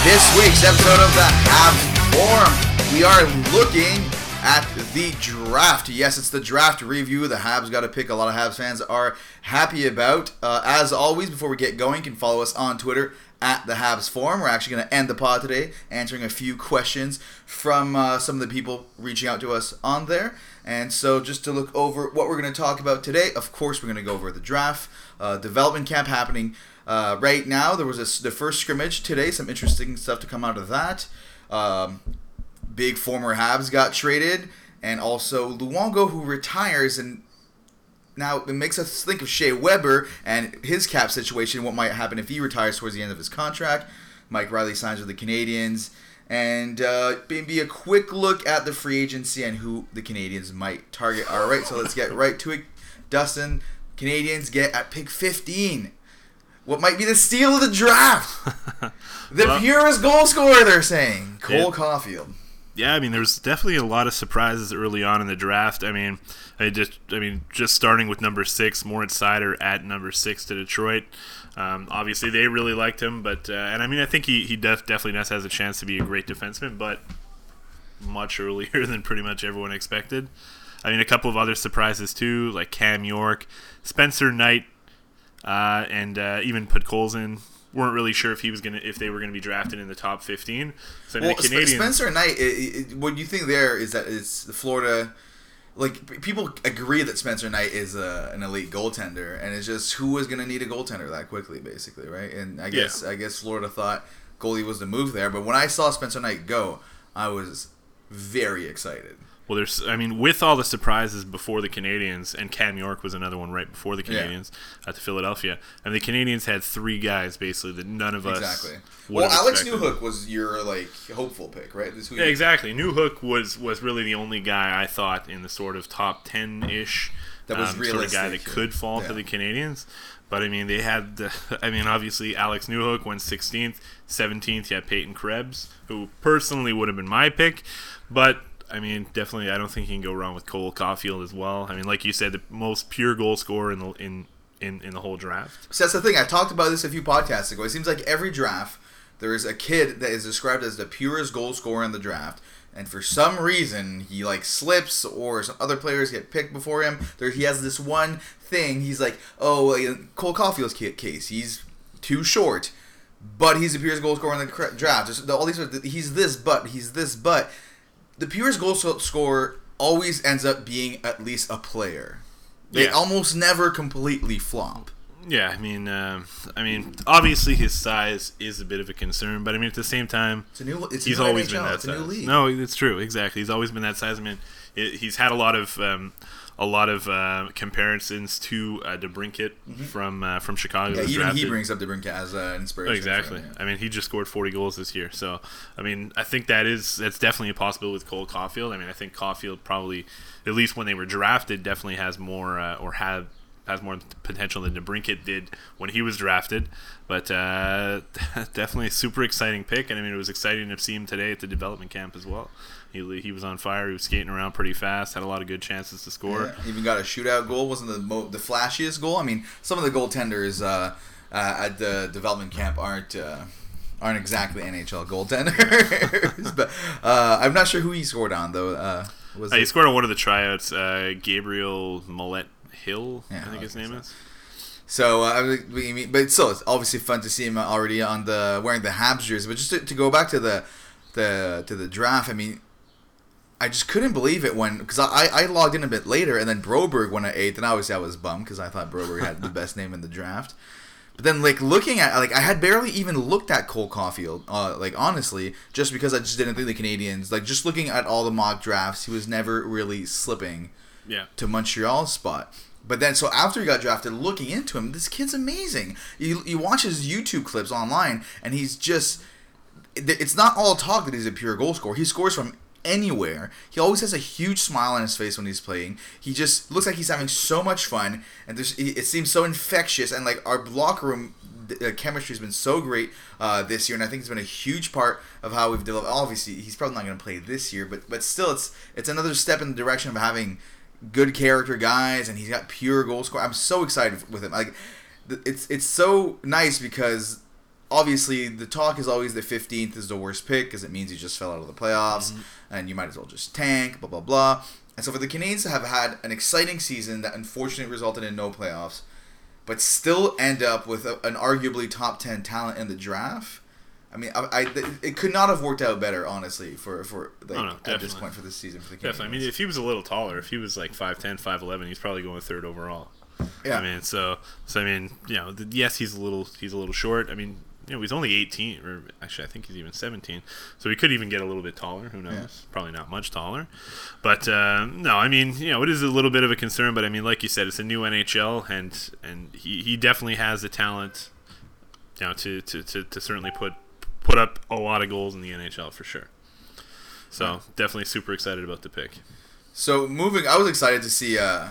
this week's episode of the Habs Forum. We are looking at the draft. Yes, it's the draft review. The Habs got to pick. A lot of Habs fans are happy about. Uh, as always, before we get going, you can follow us on Twitter at the Habs Forum. We're actually going to end the pod today answering a few questions from uh, some of the people reaching out to us on there. And so, just to look over what we're going to talk about today, of course, we're going to go over the draft, uh, development camp happening uh, right now. There was a, the first scrimmage today. Some interesting stuff to come out of that. Um, big former Habs got traded, and also Luongo, who retires, and now it makes us think of Shea Weber and his cap situation. What might happen if he retires towards the end of his contract? Mike Reilly signs with the Canadians, and uh, maybe a quick look at the free agency and who the Canadians might target. All right, so let's get right to it. Dustin, Canadians get at pick 15. What might be the steal of the draft? the Well- purest goal scorer, they're saying. Cole Yeah. Caulfield. yeah, I mean, there's definitely a lot of surprises early on in the draft. I mean, I just, I mean, just starting with number six, Moritz Seider at number six to Detroit. Um, obviously, they really liked him, but uh, and I mean, I think he he def- definitely does has a chance to be a great defenseman, but much earlier than pretty much everyone expected. I mean, a couple of other surprises too, like Cam York, Spencer Knight, uh, and uh, even in. weren't really sure if he was gonna if they were gonna be drafted in the top 15. So Well, the Canadians. Spencer Knight. i i what you think there is that it's the Florida. Like people agree that Spencer Knight is a, an elite goaltender, and it's just who was going to need a goaltender that quickly, basically, right? And I guess I guess Florida thought goalie was the move there, but when I saw Spencer Knight go, I was very excited. Well, there's, I mean, with all the surprises before the Canadians, and Cam York was another one right before the Yeah. Canadians uh, to Philadelphia, and the Canadians had three guys basically that none of us Exactly. Well, Alex expected. Newhook was your like hopeful pick, right? Yeah, exactly. Newhook was was really the only guy I thought in the sort of top ten ish That was sort of guy that could fall Yeah. to the Canadians. But I mean, they had. The, I mean, obviously, Alex Newhook went 16th, 17th. You had Peyton Krebs, who personally would have been my pick, but. I mean, definitely, I don't think you can go wrong with Cole Caulfield as well. I mean, like you said, the most pure goal scorer in the in, in, in the whole draft. So that's the thing. I talked about this a few podcasts ago. It seems like every draft there is a kid that is described as the purest goal scorer in the draft, and for some reason he like slips or some other players get picked before him. There he has this one thing. He's like, oh, Cole Caulfield's case, he's too short, but he's the purest goal scorer in the draft. Just all these he's this, but he's this, but the purest goal scorer always ends up being at least a player. They Yeah. almost never completely flop. Yeah, I mean, um I mean, obviously his size is a bit of a concern, but I mean, at the same time, It's a new. He's always NHL. been that size. No, it's true. Exactly, he's always been that size. I mean, it, he's had a lot of um, a lot of uh, comparisons to uh, DeBrincat from uh, from Chicago. Mm-hmm. Yeah, even he brings up DeBrincat as uh, an inspiration. Exactly. him, I mean, he just scored 40 goals this year. So, I mean, I think that is that's definitely a possibility with Cole Caulfield. I mean, I think Caulfield probably, at least when they were drafted, definitely has more uh, or had has more potential than DeBrincat did when he was drafted. But uh, definitely a super exciting pick, and I mean, it was exciting to see him today at the development camp as well. He, he was on fire. He was skating around pretty fast. Had a lot of good chances to score. Yeah, even got a shootout goal. wasn't the mo- the flashiest goal. I mean, some of the goaltenders uh, uh, at the development camp aren't. Uh, Aren't exactly NHL goaltenders, but uh, I'm not sure who he scored on though. Uh, was Uh, he scored on one of the tryouts. Uh, Gabriel Millet Hill, Yeah, I think I his name so. is. So, uh, I mean- mean- but still, it's obviously fun to see him already on the wearing the Habs jersey. But just to, to go back to the the to the draft, I mean, I just couldn't believe it when because I, I logged in a bit later and then Broberg went at eighth, and obviously I was bummed because I thought Broberg had the best name in the draft. But then, like looking at like I had barely even looked at Cole Caulfield, uh, like honestly, just because I just didn't think the Canadians like just looking at all the mock drafts, he was never really slipping Yeah. to Montreal's spot. But then, so after he got drafted, looking into him, this kid's amazing. You, you watch his YouTube clips online, and he's just. It's not all talk that he's a pure goal scorer. He scores from anywhere. He always has a huge smile on his face when he's playing. He just looks like he's having so much fun, and it seems so infectious. And like our locker room uh, chemistry has been so great uh, this year, and I think it's been a huge part of how we've developed. Obviously, he's probably not going to play this year, but but still, it's it's another step in the direction of having good character guys, and he's got pure goal score. I'm so excited with him. Like, it's it's so nice because obviously the talk is always the 15th is the worst pick because it means you just fell out of the playoffs mm-hmm. and you might as well just tank, blah, blah, blah. And so for the Canadians to have had an exciting season that unfortunately resulted in no playoffs, but still end up with a, an arguably top 10 talent in the draft. I mean, I, I, it could not have worked out better, honestly, for for like Oh, at this point for this season for the Canadians. Definitely. I mean, if he was a little taller, if he was like 5'10", 5'11", he's probably going third overall. yeah, I mean, so so I mean, you know, yes, he's a little he's a little short. I mean, you know, he's only 18, or actually, I think he's even 17. So he could even get a little bit taller. Who knows? Yeah. Probably not much taller. But uh, no, I mean, you know, it is a little bit of a concern. But I mean, like you said, it's a new NHL, and and he, he definitely has the talent, you know, to, to, to, to certainly put put up a lot of goals in the NHL for sure. So definitely super excited about the pick. So moving, I was excited to see uh,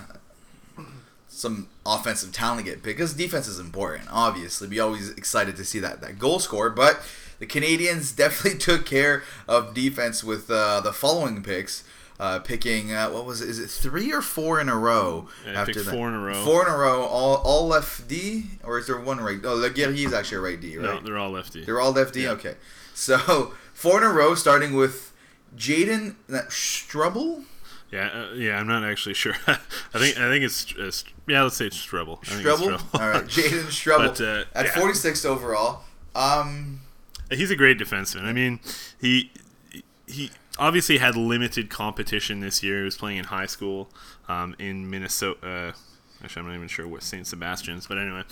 some offensive talent to get picked because defense is important. Obviously, we always excited to see that that goal score, but the Canadians definitely took care of defense with uh, the following picks. Uh, picking uh, what was it? Is it three or four in a row? Yeah, they picked four in a row. Four in a row. All all left D, or is there one right? Oh, Le is actually a right D, right? No, they're all lefty. They're all lefty. Yeah. Okay, so four in a row, starting with Jayden Struble. Yeah, uh, yeah, I'm not actually sure. I think I think it's, it's yeah, let's say it's Strebel. I think it's Struble. All right, Jayden But, uh, at yeah. 46 overall. Um, He's a great defenseman. I mean, he he obviously had limited competition this year. He was playing in high school um, in Minnesota. Uh, actually, I'm not even sure what St. Sebastian's, but anyway,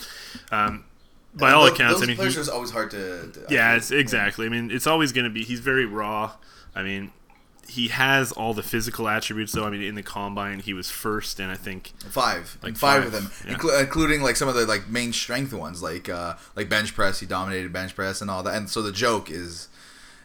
um, by all those, accounts, those I mean, players he, always hard to. to yeah, it's exactly. I mean, it's always going to be. He's very raw. I mean, he has all the physical attributes, though. I mean, in the combine, he was first, and I think Five, Like five, five, of them, yeah. inclu- including like some of the like main strength ones, like uh, like bench press. He dominated bench press and all that. And so the joke is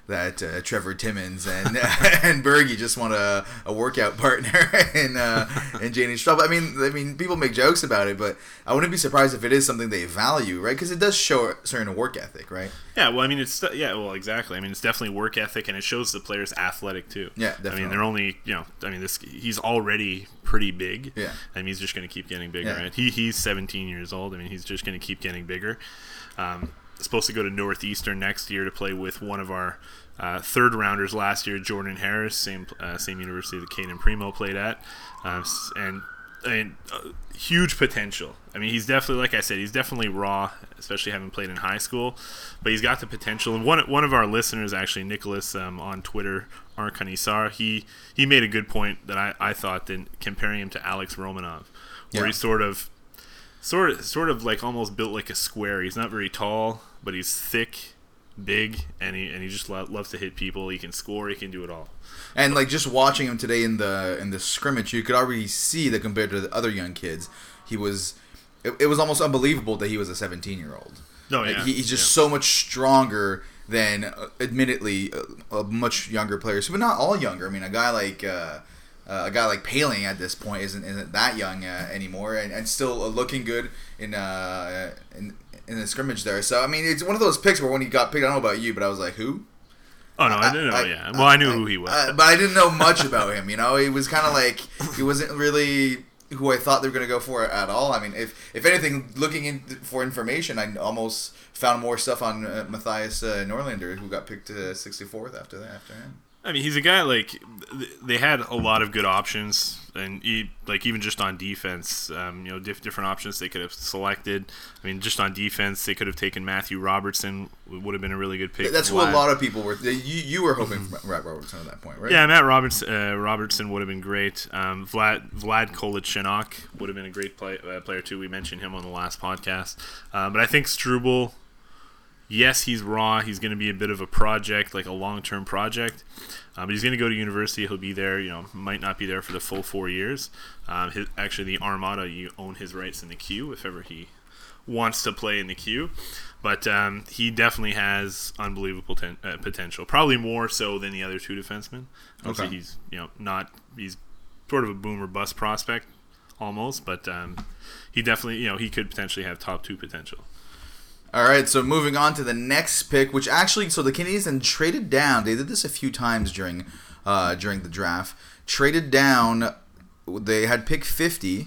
that uh, Trevor Timmins and and Bergie just want a, a workout partner and uh, in Jayden Struble. I mean, I mean, people make jokes about it, but I wouldn't be surprised if it is something they value, right? Because it does show a certain work ethic, right? Yeah, well, I mean, it's yeah, well, exactly. I mean, it's definitely work ethic, and it shows the player's athletic too. Yeah, I mean, they're only you know, I mean, this he's already pretty big. Yeah. I mean, he's just going to keep getting bigger. Yeah. Right? He he's 17 years old. I mean, he's just going to keep getting bigger. Um, supposed to go to Northeastern next year to play with one of our uh, third rounders last year, Jordan Harris, same uh, same university that Cayden Primeau played at, um, s- and. Uh, huge potential. I mean, he's definitely, like I said, he's definitely raw, especially having played in high school. But he's got the potential. And one one of our listeners, actually, Nicholas um, on Twitter, Arkanisar, he he made a good point that I, I thought that comparing him to Alex Romanov, where Yeah. he's sort of sort of sort of like almost built like a square. He's not very tall, but he's thick, big, and he and he just lo- loves to hit people. He can score. He can do it all. And like just watching him today in the in the scrimmage, you could already see that compared to the other young kids, he was. It, it was almost unbelievable that he was a 17 year old. Like, yeah. he, he's just Yeah. so much stronger than, uh, admittedly, a, a much younger players, but not all younger. I mean, a guy like uh, uh, a guy like Poehling at this point isn't isn't that young uh, anymore, and, and still uh, looking good in uh in in the scrimmage there. So I mean, it's one of those picks where when he got picked, I don't know about you, but I was like, who? Oh no, I, didn't know. yeah, well, I knew who he was. uh, but I didn't know much about him. You know, he was kind of like he wasn't really who I thought they were going to go for at all. I mean, if if anything, looking in for information, I almost found more stuff on uh, Matthias uh, Norlinder, who got picked to 64th after that. After him. I mean, he's a guy like th- they had a lot of good options, and he, like even just on defense, um, you know, diff- different options they could have selected. I mean, just on defense, they could have taken Matthew Robertson, would have been a really good pick. That's what a lot of people were. You you were hoping for Matt Robertson at that point, right? Yeah, Matt Roberts, uh, Robertson would have been great. Um, Vlad Vlad Kolyachonok would have been a great play, uh, player too. We mentioned him on the last podcast, uh, but I think Struble. Yes, he's raw. He's going to be a bit of a project, like a long-term project. Um, but he's going to go to university. He'll be there. You know, might not be there for the full four years. Um, his, actually, the Armada, you own his rights in the queue if ever he wants to play in the queue. But um, he definitely has unbelievable ten, uh, potential. Probably more so than the other two defensemen. Obviously, Okay. he's you know not he's sort of a boomer bust prospect almost, but um, he definitely you know he could potentially have top two potential. All right, so moving on to the next pick, which actually, so the Canadians then traded down. They did this a few times during uh, during the draft. Traded down. They had pick 50,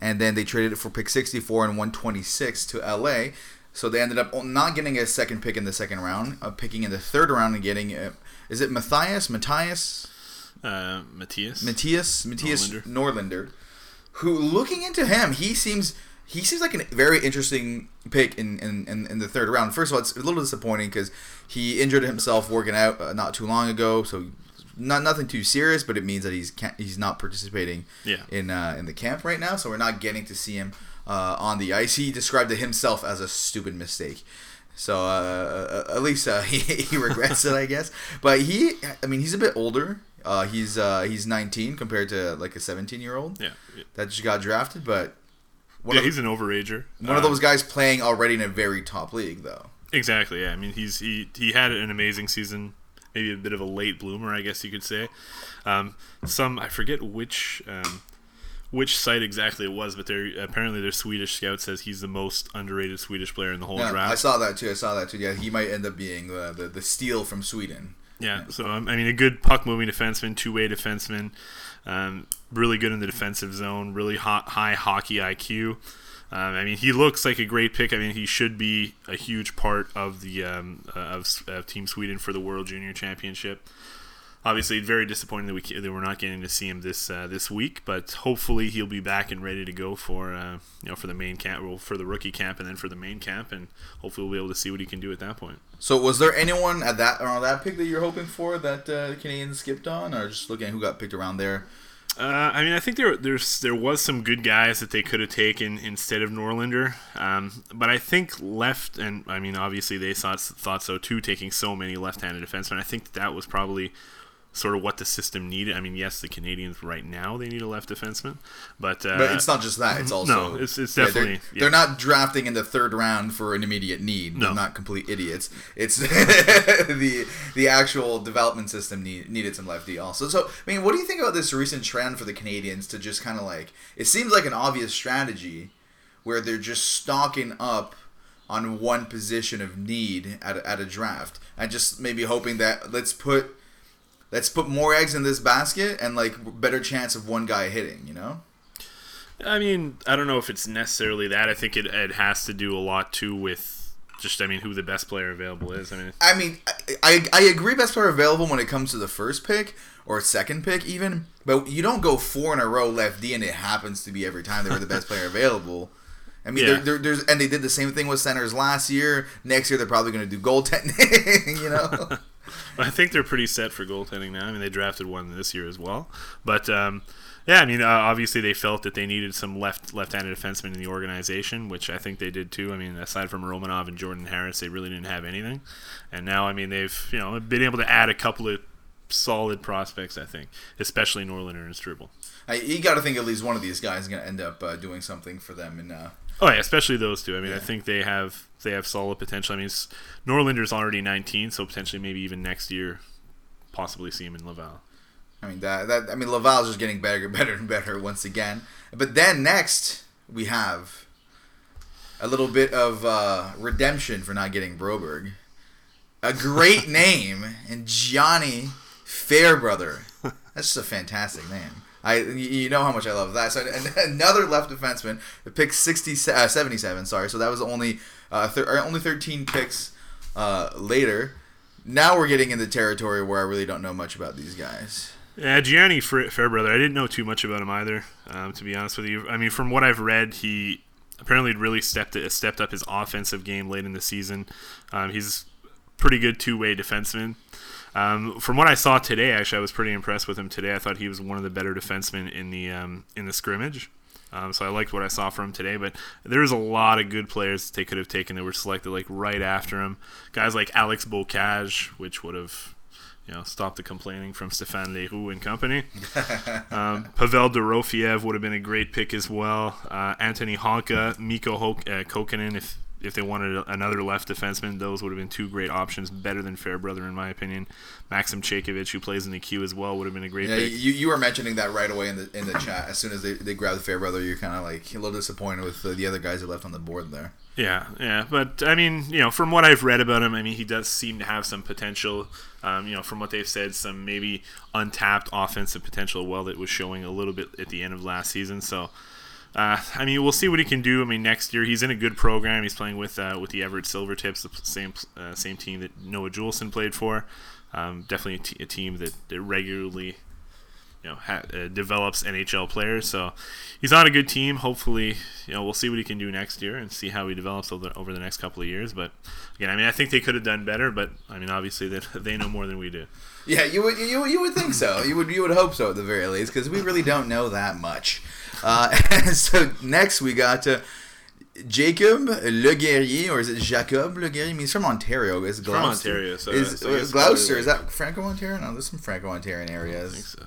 and then they traded it for pick 64 and 126 to LA. So they ended up not getting a second pick in the second round, uh, picking in the third round and getting. Uh, is it Matthias? Matthias? Uh, Matthias. Matthias Matthias Norlinder. Norlinder, who looking into him, he seems he seems like a very interesting pick in, in, in, in, the third round. First of all, it's a little disappointing because he injured himself working out uh, not too long ago, so not nothing too serious, but it means that he's he's not participating yeah. in uh, in the camp right now, so we're not getting to see him uh, on the ice. He described it himself as a stupid mistake. So uh, uh at least uh, he, he regrets it, I guess. But he, I mean, he's a bit older. Uh, he's he's 19 compared to like a 17 year old. Yeah. That just got drafted, but yeah, of, he's an overager. One of those guys playing already in a very top league, though. Exactly. Yeah. I mean, he's he he had an amazing season. Maybe a bit of a late bloomer, I guess you could say. Um, some I forget which um, which site exactly it was, but they apparently their Swedish scout says he's the most underrated Swedish player in the whole yeah, draft. I saw that too. I saw that too. Yeah, he might end up being the the, the steal from Sweden. Yeah, so um, I mean, a good puck moving defenseman, two way defenseman, um, really good in the defensive zone, really hot, high hockey IQ. Um, I mean, he looks like a great pick. I mean, he should be a huge part of the um, of, of Team Sweden for the World Junior Championship obviously very disappointing that we that we're not getting to see him this uh, this week, but hopefully he'll be back and ready to go for uh, you know for the main camp, well, for the rookie camp, and then for the main camp, and hopefully we'll be able to see what he can do at that point. So, was there anyone at that around that pick that you're hoping for that uh, the Canadians skipped on, or just looking at who got picked around there? Uh, I mean, I think there there's there was some good guys that they could have taken instead of Norlinder, um, but I think left and I mean obviously they thought thought so too, taking so many left-handed defensemen. I think that was probably sort of what the system needed. I mean, yes, the Canadians right now they need a left defenseman, but uh, but it's not just that. It's also no, it's, it's definitely yeah, they're, yeah. they're, not drafting in the third round for an immediate need. No. They're not complete idiots. It's the the actual development system need, needed some lefty also. So I mean, what do you think about this recent trend for the Canadians to just kind of like it seems like an obvious strategy where they're just stocking up on one position of need at a, at a draft and just maybe hoping that let's put let's put more eggs in this basket and like better chance of one guy hitting. You know. I mean, I don't know if it's necessarily that. I think it, it has to do a lot too with just, I mean, who the best player available is. I mean, I mean, I, I agree, best player available when it comes to the first pick or second pick, even. But you don't go four in a row left D, and it happens to be every time they were the best player available. I mean, yeah. there's and they did the same thing with centers last year. Next year, they're probably going to do goaltending. you know. I think they're pretty set for goaltending now. I mean, they drafted one this year as well, but um, yeah, I mean, uh, obviously they felt that they needed some left left-handed defensemen in the organization, which I think they did too. I mean, aside from Romanov and Jordan Harris, they really didn't have anything, and now I mean they've you know been able to add a couple of solid prospects. I think, especially Norlinder and Struble. You got to think at least one of these guys is going to end up uh, doing something for them in uh, Oh yeah, especially those two. I mean, yeah. I think they have they have solid potential. I mean, Norlinder's already 19, so potentially maybe even next year, possibly see him in Laval. I mean that, that I mean Laval's just getting better, and better and better once again. But then next we have a little bit of uh, redemption for not getting Broberg. A great name and Gianni Fairbrother. That's just a fantastic name. I you know how much I love that. So another left defenseman, pick 60, uh, 77, sorry. So that was only uh, thir- only 13 picks uh, later. Now we're getting into territory where I really don't know much about these guys. Yeah, Gianni Fairbrother. I didn't know too much about him either, um, to be honest with you. I mean, from what I've read, he apparently really stepped stepped up his offensive game late in the season. Um, he's pretty good two way defenseman. Um, from what I saw today, actually, I was pretty impressed with him today. I thought he was one of the better defensemen in the um, in the scrimmage. Um, so I liked what I saw from him today. But there's a lot of good players they could have taken that were selected like right after him. Guys like Alex Beaucage, which would have you know stopped the complaining from Stéphane Leroux and company. um, Pavel Dorofeyev would have been a great pick as well. Uh, Anttoni Honka, Mikko Hok- uh, Kokkonen, if if they wanted another left defenseman, those would have been two great options, better than Fairbrother in my opinion. Maxim Cajkovic, who plays in the queue as well, would have been a great yeah, pick. You, you were mentioning that right away in the in the chat. As soon as they, they grabbed Fairbrother, you're kind of like a little disappointed with the, the other guys that left on the board there. Yeah, yeah, but I mean, you know, from what I've read about him, I mean, he does seem to have some potential. Um, you know, from what they've said, some maybe untapped offensive potential. Well, that was showing a little bit at the end of last season. So, uh, I mean, we'll see what he can do. I mean, next year he's in a good program. He's playing with uh, with the Everett Silvertips, the same uh, same team that Noah Juulsen played for. Um, definitely a, t- a team that, that regularly you know ha- uh, develops NHL players. So he's on a good team. Hopefully, you know we'll see what he can do next year and see how he develops over, over the next couple of years. But again, I mean, I think they could have done better. But I mean, obviously they, they know more than we do. Yeah, you would you, you would think so. You would you would hope so at the very least because we really don't know that much. Uh, so next we got uh, Jacob Le Guerrier, or is it Jacob Le Guerrier? I mean, he's from Ontario. Is from Ontario? So is so Gloucester? Is that Franco-Ontario? No, there's some Franco-Ontarian areas. I think so.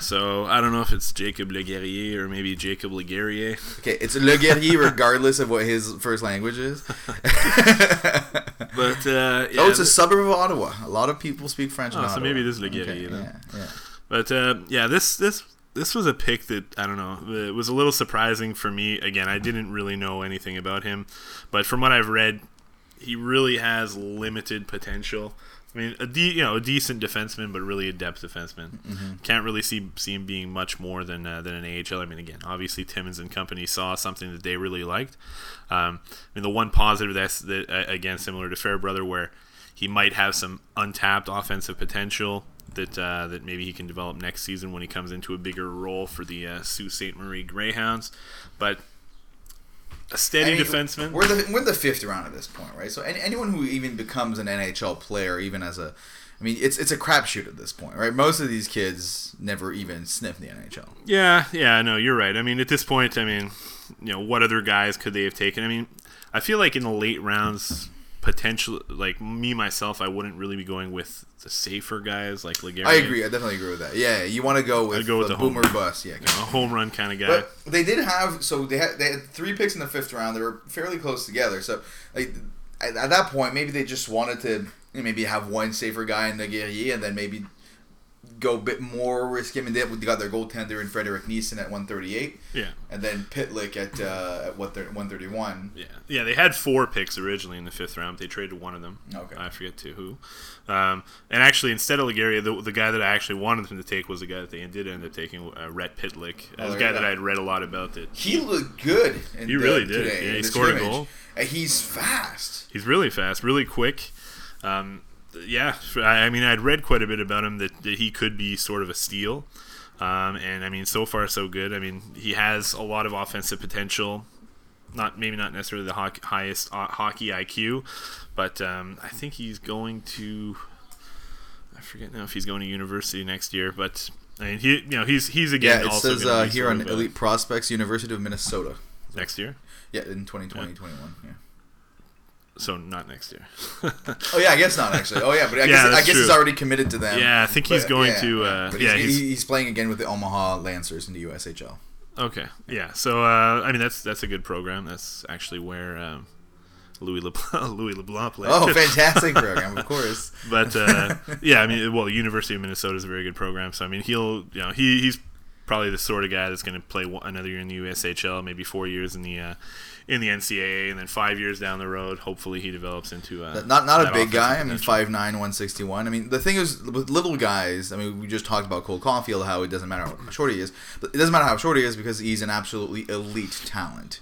So I don't know if it's Jacob Le Guerrier or maybe Jacob Le Guerrier. Okay, it's Le Guerrier regardless of what his first language is. but uh, yeah, oh, it's a suburb of Ottawa. A lot of people speak French. Oh, so maybe it is Le Guerrier. Okay, then. yeah, yeah. But uh, yeah, this this this was a pick that I don't know. It was a little surprising for me. Again, I didn't really know anything about him, but from what I've read, he really has limited potential. I mean, a de- you know a decent defenseman, but really a depth defenseman. Mm-hmm. Can't really see see him being much more than uh, than an AHL. I mean, again, obviously Timmins and company saw something that they really liked. Um, I mean, the one positive that's that uh, again similar to Fairbrother, where he might have some untapped offensive potential that uh, that maybe he can develop next season when he comes into a bigger role for the uh, Sault Ste. Marie Greyhounds. But a steady mean, defenseman. We're the we're the fifth round at this point, right? So any, anyone who even becomes an NHL player, even as a, I mean, it's it's a crapshoot at this point, right? Most of these kids never even sniff the NHL. Yeah, yeah, no, you're right. I mean, at this point, I mean, you know, what other guys could they have taken? I mean, I feel like in the late rounds, potentially, like me myself, I wouldn't really be going with the safer guys like LeGuerrier. I agree. I definitely agree with that. Yeah, you want to go with, I'd go with the the boomer bust. Yeah, You know, a home run kind of guy. But they did have so they had they had three picks in the fifth round. They were fairly close together. So like at, at that point, maybe they just wanted to you know, maybe have one safer guy in the and then maybe go a bit more risky. I mean, they got their goaltender in Frederik Nissen at 138, yeah. and then Pitlick at uh, at what 131. Yeah, yeah, they had four picks originally in the fifth round. They traded one of them. Okay. I forget to who. Um, and actually, instead of LeGuerrier, the, the guy that I actually wanted them to take was the guy that they did end up taking, uh, Rhett Pitlick. Oh, a guy that. I had read a lot about. That He looked good. In He really did. Today, Yeah, he scored a goal. And he's fast. he's really fast, really quick. Um, yeah, I mean, I'd read quite a bit about him that, that he could be sort of a steal. Um, and I mean, so far so good. I mean, he has a lot of offensive potential. Not maybe not necessarily the hockey, highest uh, hockey IQ, but um, I think he's going to. I forget now if he's going to university next year, but I mean, he you know he's he's again Yeah, it also says uh, here on Elite Prospects, University of Minnesota. next year. Yeah, in 2020, 21. Yeah. So not next year. Oh yeah, I guess not actually. Oh yeah, but I Yeah, guess I guess he's already committed to them. Yeah, I think he's But, going yeah, to, uh, But yeah, he's, he's- he's playing again with the Omaha Lancers in the USHL. Okay, yeah. So uh, I mean, that's that's a good program. That's actually where um, Louis LeBlanc, Louis LeBlanc played. Oh, fantastic program, of course. but uh, yeah, I mean, well, University of Minnesota is a very good program. So I mean, he'll you know he he's probably the sort of guy that's going to play another year in the USHL, maybe four years in the uh, in the NCAA, and then five years down the road, hopefully he develops into a Not not a big guy. I offensive mean, potential. 5'9", 161. I mean, the thing is with little guys. I mean, we just talked about Cole Caulfield, how it doesn't matter how short he is. But it doesn't matter how short he is because he's an absolutely elite talent.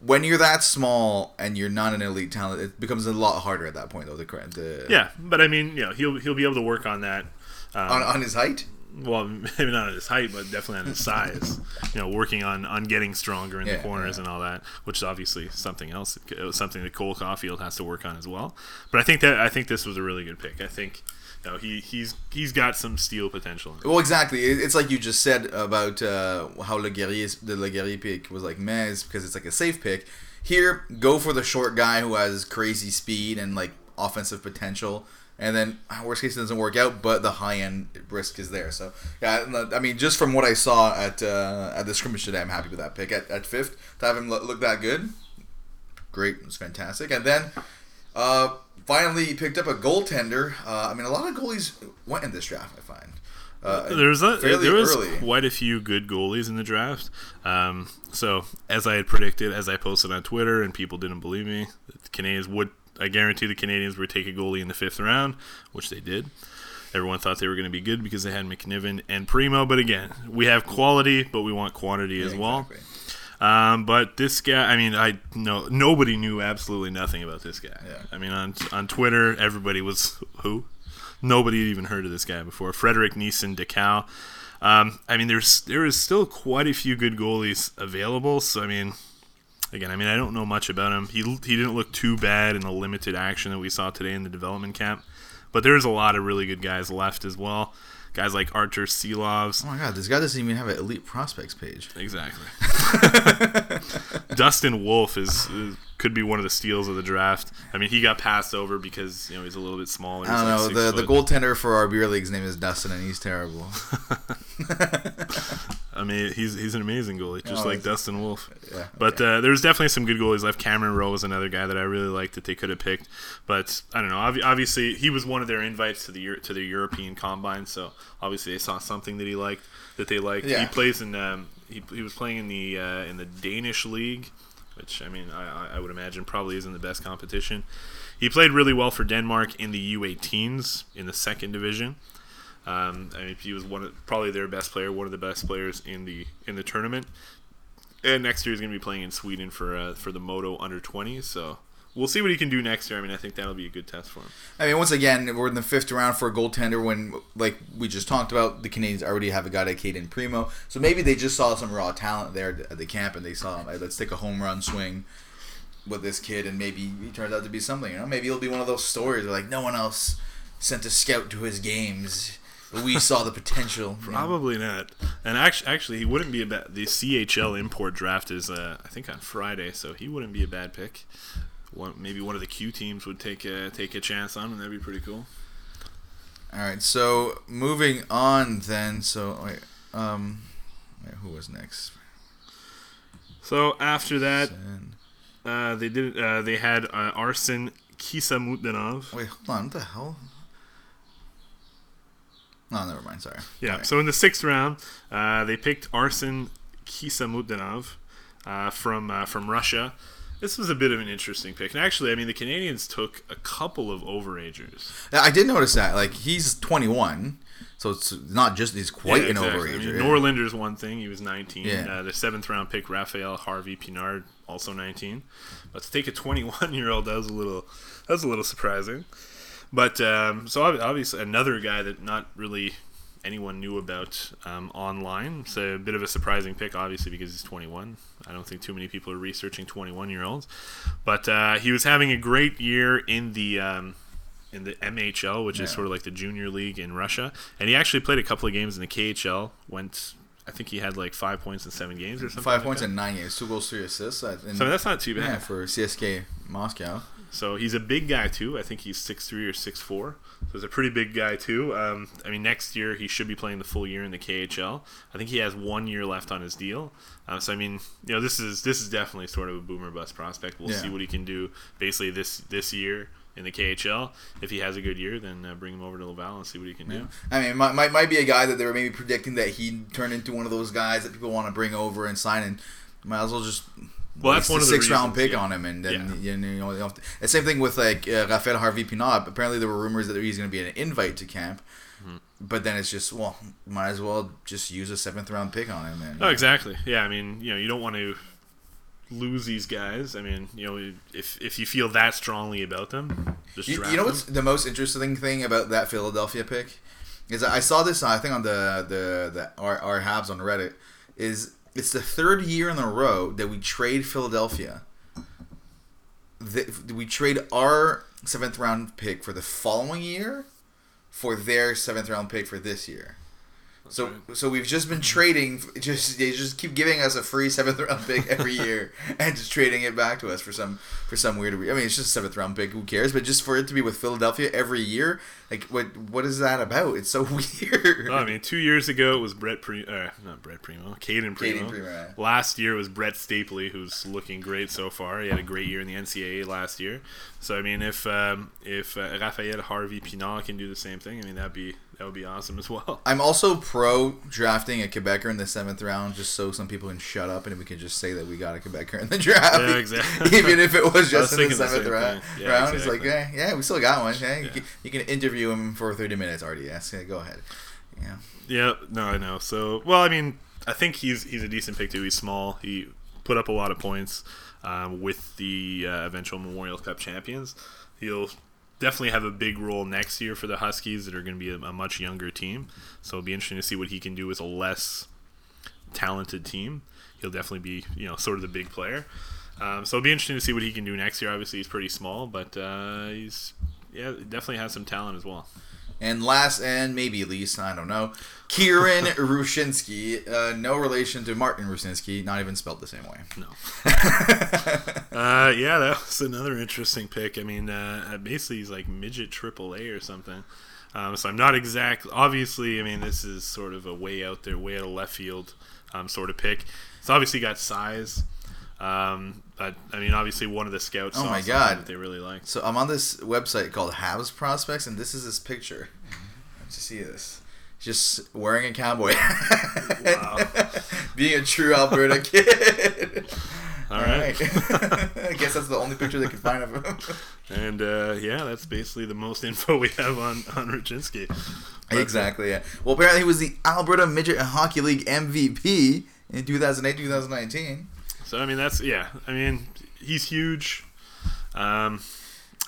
When you're that small and you're not an elite talent, it becomes a lot harder at that point, though. The, the Yeah, but I mean, you know, he'll he'll be able to work on that. Um, on, on his height. Well, maybe not on his height, but definitely on his size. you know, working on, on getting stronger in Yeah, the corners yeah. and all that, which is obviously something else, it was something that Cole Caulfield has to work on as well. But I think that I think this was a really good pick. I think you know, he he's he's got some steel potential. in. Well, exactly. It's like you just said about uh, how Le Guerrier, the Le Guerrier pick was like meh, because it's like a safe pick. Here, go for the short guy who has crazy speed and like offensive potential. And then uh, worst case it doesn't work out, but the high end risk is there. So yeah, I mean, just from what I saw at uh, at the scrimmage today, I'm happy with that pick at, at fifth to have him look, look that good. Great, it's fantastic. And then uh, finally, he picked up a goaltender. Uh, I mean, a lot of goalies went in this draft. I find. Uh, There's a, there was early. quite a few good goalies in the draft. Um, so as I had predicted, as I posted on Twitter, and people didn't believe me, the Canadians would. I guarantee the Canadians would take a goalie in the fifth round, which they did. Everyone thought they were going to be good because they had McNiven and Primeau. But again, we have quality, but we want quantity as well. exactly. Um, but this guy, I mean, I no nobody knew absolutely nothing about this guy. Yeah. I mean, on on Twitter, everybody was who? Nobody had even heard of this guy before. Frederik Nissen Dichow. Um, I mean, there's there is still quite a few good goalies available. So I mean, again, I mean, I don't know much about him. He he didn't look too bad in the limited action that we saw today in the development camp. But there's a lot of really good guys left as well. Guys like Arturs Silovs. Oh my god, this guy doesn't even have an elite prospects page. Exactly. Dustin Wolf is, is could be one of the steals of the draft. I mean, he got passed over because you know he's a little bit smaller. I don't know. The the goaltender for our beer league's name is Dustin, and he's terrible. I mean, he's he's an amazing goalie, just Oh, like Dustin Wolf. Yeah, But uh, there's definitely some good goalies left. Cameron Rowe is another guy that I really liked that they could have picked, but I don't know. Obvi- Obviously, he was one of their invites to the to the European Combine, so obviously they saw something that he liked that they liked. He plays in um, he, he was playing in the uh, in the Danish league, which I mean I, I- I would imagine probably isn't the best competition. He played really well for Denmark in the U18s in the second division. Um, I mean, he was one of probably their best player, one of the best players in the in the tournament. And next year he's going to be playing in Sweden for uh, for the Moto under 20. So we'll see what he can do next year. I mean, I think that'll be a good test for him. I mean, once again, we're in the fifth round for a goaltender when, like we just talked about, the Canadians already have a guy like Cayden Primeau. So maybe they just saw some raw talent there at the camp and they saw, let's take a home run swing with this kid and maybe he turns out to be something. You know, maybe he'll be one of those stories where like no one else sent a scout to his games. But we saw the potential. you know? Probably not. And actually, actually, he wouldn't be a bad. The CHL import draft is, uh, I think, on Friday, so he wouldn't be a bad pick. One, maybe one of the Q teams would take a take a chance on him. That'd be pretty cool. All right, so moving on then. So wait, um, wait, who was next? So after that, uh, they did. Uh, they had uh, Arsen Khisamutdinov. Wait, hold on. What the hell? No, never mind. Sorry. Yeah. So in the sixth round, uh, they picked Arsen Khisamutdinov uh, from uh, from Russia. This was a bit of an interesting pick, and actually, I mean, the Canadians took a couple of overagers. I did notice that. Like he's 21, so it's not just he's quite Yeah, an overager. I mean, yeah. Norlinder's one thing; he was 19. Yeah. Uh, the seventh round pick, Raphael Harvey Pinard, also 19. But to take a 21 year old, that was a little that was a little surprising. But um, so obviously another guy that not really anyone knew about um, online. So a bit of a surprising pick, obviously because he's 21. I don't think too many people are researching 21 year olds. But uh, he was having a great year in the. Um, in the MHL, which is sort of like the junior league in Russia, and he actually played a couple of games in the KHL. Went, I think he had like five points in seven games or something. Five like points that. in nine games, two goals, three assists. and- So that's not too bad. yeah, for CSK Moscow. So he's a big guy too. I think he's six three or six four. So he's a pretty big guy too. Um, I mean, next year he should be playing the full year in the KHL. I think he has one year left on his deal. Uh, so I mean, you know, this is this is definitely sort of a boomer bust prospect. We'll Yeah. see what he can do basically this this year in the KHL. If he has a good year, then uh, bring him over to Laval and see what he can do. I mean, might, might might be a guy that they were maybe predicting that he'd turn into one of those guys that people want to bring over and sign, and might as well just. Well, that's one of the six round pick yeah. on him, and then Yeah. you know, you know you have to- the same thing with like uh, Rafael Harvey Pinard. Apparently, there were rumors that he's going to be an invite to camp, Mm-hmm. but then it's just well, might as well just use a seventh round pick on him. And, Oh, exactly. Yeah, I mean, you know, you don't want to lose these guys. I mean, you know, if if you feel that strongly about them, just You, you know them. what's the most interesting thing about that Philadelphia pick is I saw this I think on the the the our, our Habs on Reddit is it's the third year in a row that we trade Philadelphia. The, we trade our seventh round pick for the following year for their seventh round pick for this year. So so we've just been trading. Just they just keep giving us a free seventh round pick every year, and just trading it back to us for some for some weird. I mean, it's just a seventh round pick. Who cares? But just for it to be with Philadelphia every year, like what what is that about? It's so weird. Well, I mean, two years ago it was Brett Pre, uh, not Brett Primeau, Cayden Primeau. Cayden Primeau, yeah. Last year was Brett Stapley, who's looking great so far. He had a great year in the NCAA last year. So I mean, if um, if uh, Raphael Harvey Pinard can do the same thing, I mean that'd be that would be awesome as well. I'm also pro drafting a Quebecer in the seventh round, just so some people can shut up and we can just say that we got a Quebecer in the draft. Yeah, exactly. Even if it was was just in the thinking the seventh round. Yeah, round. It's like, exactly. yeah, yeah, we still got one. Yeah, You, Yeah. can, you can interview him for 30 minutes, RDS. Yeah, go ahead. Yeah. Yeah, no, I know. So, well, I mean, I think he's he's a decent pick too. He's small. He put up a lot of points um, with the uh, eventual Memorial Cup champions. He'll definitely have a big role next year for the Huskies, that are going to be a, a much younger team. So it'll be interesting to see what he can do with a less talented team. He'll definitely be, you know, sort of the big player. Um, so it'll be interesting to see what he can do next year. Obviously, he's pretty small, but uh, he's yeah, definitely has some talent as well. And last and maybe least, I don't know, Kieran Ruscheinski. Uh, no relation to Martin Rucinsky, not even spelled the same way. No. Uh, yeah, that was another interesting pick. I mean, uh, basically he's like midget AAA or something. Um, so I'm not exact. Obviously, I mean this is sort of a way out there, way out of left field um, sort of pick. It's obviously got size, um, but I mean obviously one of the scouts. Oh saw my God. that they really like. So I'm on this website called Habs Prospects, and this is his picture. Let's see this. Just wearing a cowboy. Wow. Being a true Alberta kid. All right. I guess that's the only picture they could find of him. And uh, yeah, that's basically the most info we have on on Ruscheinski. But, exactly, yeah. Well, apparently he was the Alberta Midget Hockey League MVP in 2008-2019. So I mean that's yeah. I mean he's huge. Um,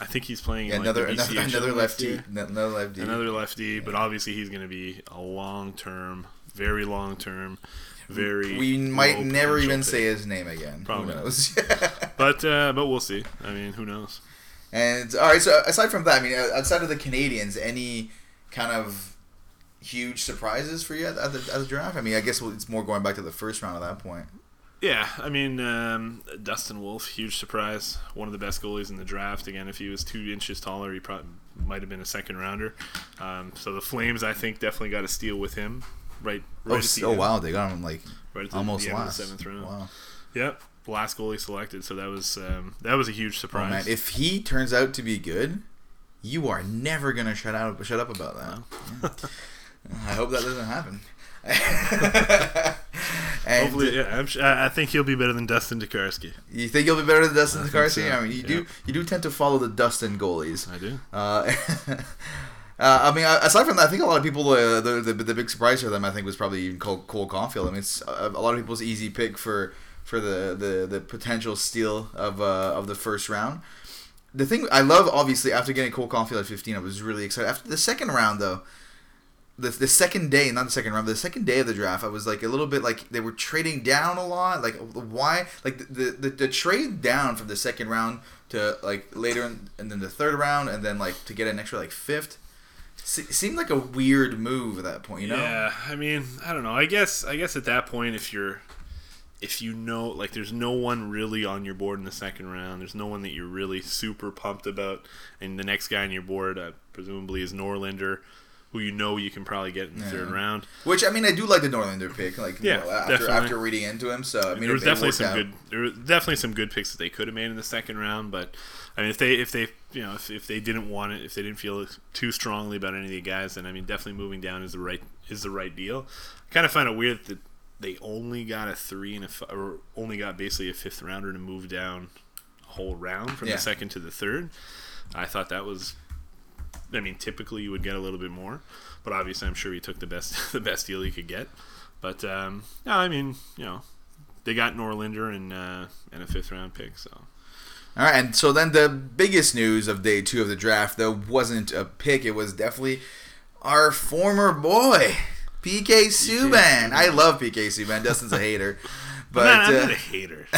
I think he's playing Yeah, in, like, another another, BCHL another lefty. year. Another lefty. another lefty, but obviously he's going to be a long term, very long term, very. we might never even say his name again. Probably Who not. knows? But uh, but we'll see. I mean, who knows? And all right, so aside from that, I mean, uh, outside of the Canadians, any kind of huge surprises for you at, at, the, at the draft? I mean, I guess it's more going back to the first round at that point. Yeah, I mean um, Dustin Wolf, huge surprise, one of the best goalies in the draft. Again, if he was two inches taller, he probably might have been a second rounder. Um, so the Flames, I think, definitely got a steal with him. Right, right Oh, the oh wow, they got him like right almost the last. seventh round. Wow. Yep, last goalie selected. So that was um, that was a huge Oh surprise. man, if he turns out to be good, you are never gonna shut out shut up about that. Yeah. I hope that doesn't happen. and Hopefully, yeah, I'm, I I think he'll be better than Dustin Tokarski. you think he'll be better than Dustin I think so, I mean, you do you do tend to follow the Dustin goalies. I do. Uh, uh, I mean, aside from that, I think a lot of people, uh, the, the the big surprise for them, I think, was probably even Cole, Cole Caulfield. I mean, it's a, a lot of people's easy pick for for the the, the potential steal of uh, of the first round. The thing I love, obviously, after getting Cole Caulfield at 15, I was really excited. After the second round, though, the, the second day, not the second round, but the second day of the draft, I was like a little bit like they were trading down a lot. Like why? Like the the, the trade down from the second round to like later in, and then the third round, and then like to get an extra like fifth. Se- seemed like a weird move at that point, you know? Yeah, I mean, I don't know. I guess I guess at that point, if you're if you know like there's no one really on your board in the second round, there's no one that you're really super pumped about, and the next guy on your board uh, presumably is Norlinder, who you know you can probably get in the third round. Which I mean, I do like the Norlinder pick. Like, Yeah, you know, after definitely. after reading into him, so I mean, there was it- it definitely some out. good there was definitely some good picks that they could have made in the second round, but I mean if they if they you know if, if they didn't want it if they didn't feel too strongly about any of the guys then I mean definitely moving down is the right is the right deal. I kind of find it weird that they only got a three and a f- or only got basically a fifth rounder to move down a whole round from Yeah. the second to the third. I thought that was I mean typically you would get a little bit more, but obviously I'm sure he took the best the best deal he could get. But um, no, I mean you know they got Norlinder and uh, and a fifth round pick. So All right, and so then the biggest news of day two of the draft, though, wasn't a pick. It was definitely our former boy, PK Subban. I love PK Subban. Dustin's a hater, but I'm, uh, not a hater.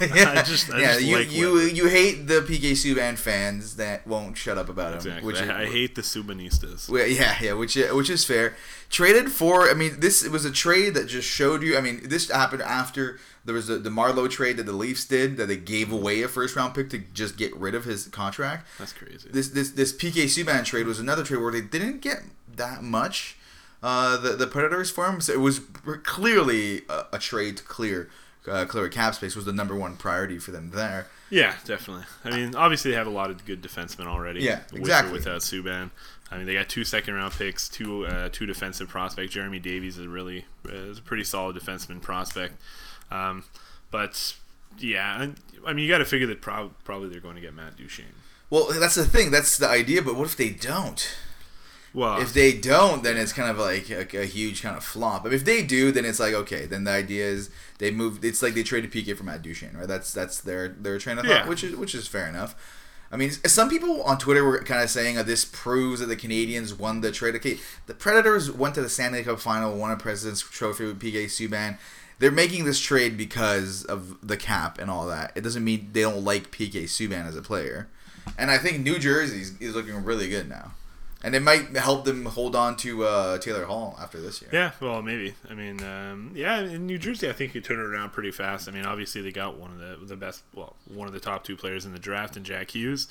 yeah, I just- I yeah, just you like you you hate the PK Subban fans that won't shut up about him. exactly. Which is, I, I hate the Subanistas. yeah, yeah, which which is fair. Traded for, I mean, this it was a trade that just showed you. I mean, this happened after there was the, the Marleau trade that the Leafs did, that they gave away a first round pick to just get rid of his contract. That's crazy. This this this PK Subban trade was another trade where they didn't get that much. Uh, the the Predators for him, so it was clearly a, a trade to clear uh, clear cap space was the number one priority for them there. Yeah, definitely. I mean, obviously they have a lot of good defensemen already. Yeah, with or exactly. without Subban, I mean, they got two second round picks, two uh, two defensive prospects. Jeremy Davies is really uh, is a pretty solid defenseman prospect. Um, but yeah, and- I mean, you got to figure that prob- probably they're going to get Matt Duchene. Well, that's the thing. That's the idea. But what if they don't? Well, If they don't, then it's kind of like a, a huge kind of flop. But if they do, then it's like okay. Then the idea is they move. It's like they traded PK for Matt Duchene, right? That's that's their their train of thought, Yeah. which is which is fair enough. I mean, some people on Twitter were kind of saying, oh, "This proves that the Canadians won the trade." Okay, the Predators went to the Stanley Cup final, won a President's Trophy with PK Subban. They're making this trade because of the cap and all that. It doesn't mean they don't like PK Subban as a player. And I think New Jersey is looking really good now, and it might help them hold on to uh, Taylor Hall after this year. Yeah, well, maybe. I mean, um, yeah, in New Jersey, I think you turn it around pretty fast. I mean, obviously they got one of the the best, well, one of the top two players in the draft, in Jack Hughes.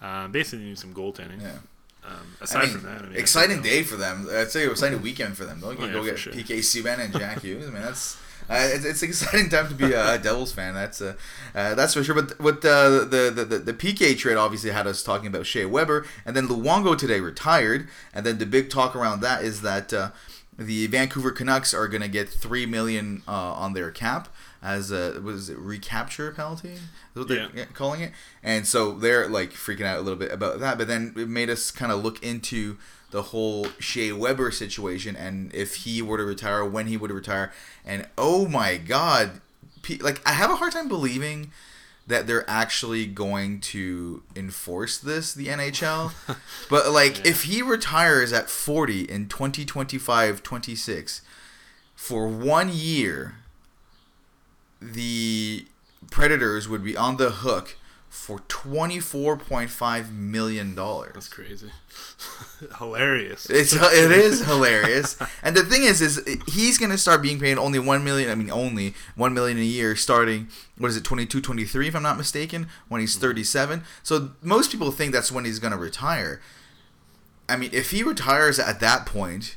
Um, basically, need some goaltending. Yeah. Um, I aside mean, from that, I mean, exciting I day for them. I'd say it was an exciting weekend for them. You Oh, yeah, go get sure. PK Subban and Jack Hughes. I mean, that's uh, it's, it's an exciting time to be a, Devils fan. That's uh, uh, that's for sure. But what uh, the, the the the PK trade obviously had us talking about Shea Weber, and then Luongo today retired, and then the big talk around that is that. Uh, the Vancouver Canucks are going to get three million uh, on their cap as a was it recapture penalty? Is what they're Yeah. calling it. And so they're like freaking out a little bit about that. But then it made us kind of look into the whole Shea Weber situation and if he were to retire, when he would retire. And oh my God, like I have a hard time believing that they're actually going to enforce this the NHL. but like Yeah. if he retires at 40 in 2025-26 for 1 year the Predators would be on the hook for 24.5 million dollars. that's crazy, hilarious. It's it is hilarious, and the thing is, is he's gonna start being paid only one million. I mean, only one million a year starting. What is it, 22, 23, if I'm not mistaken, when he's mm-hmm. 37. So most people think that's when he's gonna retire. I mean, if he retires at that point,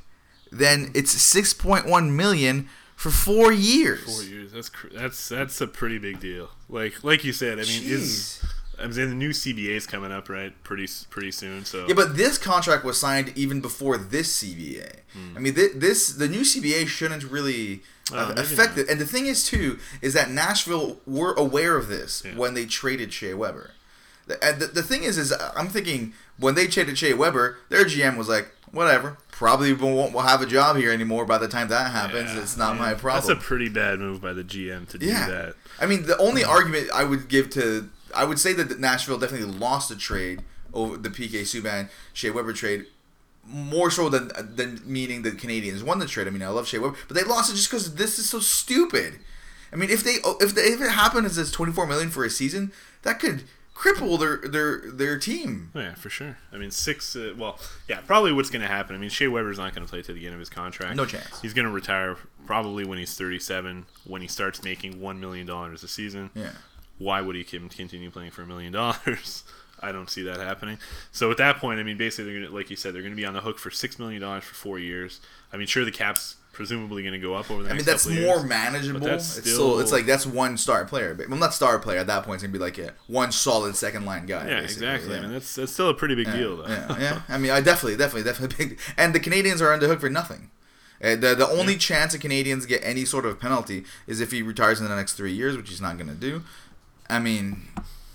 then it's 6.1 million for four years. Four years. That's cr- that's that's a pretty big deal. Like like you said, I mean, is. I mean, the new CBA is coming up right pretty pretty soon. So Yeah, but this contract was signed even before this CBA. I mean, thi- this the new CBA shouldn't really uh, affect it. And the thing is, too, is that Nashville were aware of this Yeah. when they traded Shea Weber. The, and the, the thing is, is I'm thinking when they traded Shea Weber, their GM was like, whatever, probably won't, have a job here anymore by the time that happens. Yeah, it's not yeah. my problem. That's a pretty bad move by the GM to do Yeah. that. I mean, the only argument I would give to, I would say that Nashville definitely lost the trade over the PK Subban Shea Weber trade, more so than than meaning the Canadiens won the trade. I mean, I love Shea Weber, but they lost it just because this is so stupid. I mean, if they if they, if it happened as twenty four million for a season, that could cripple their their their team. Oh, yeah, for sure. I mean, six. Uh, well, yeah, probably what's going to happen. I mean, Shea Weber's not going to play to the end of his contract. No chance. He's going to retire probably when he's 37, when he starts making one million dollars a season. Yeah. Why would he continue playing for a million dollars? I don't see that happening. So at that point, I mean, basically, they're gonna, like you said, they're going to be on the hook for six million dollars for four years. I mean, sure, the cap's presumably going to go up over the I mean, that's more years. manageable. That's it's still, it's like that's one star player, but well, not star player at that point. It's gonna be like a one solid second line guy. Yeah, basically, exactly. yeah. I mean, that's that's still a pretty big deal, though. Yeah, yeah. I mean, I definitely, definitely, definitely big. And the Canadiens are on the hook for nothing. Uh, the the only chance the Canadiens get any sort of penalty is if he retires in the next three years, which he's not going to do. I mean,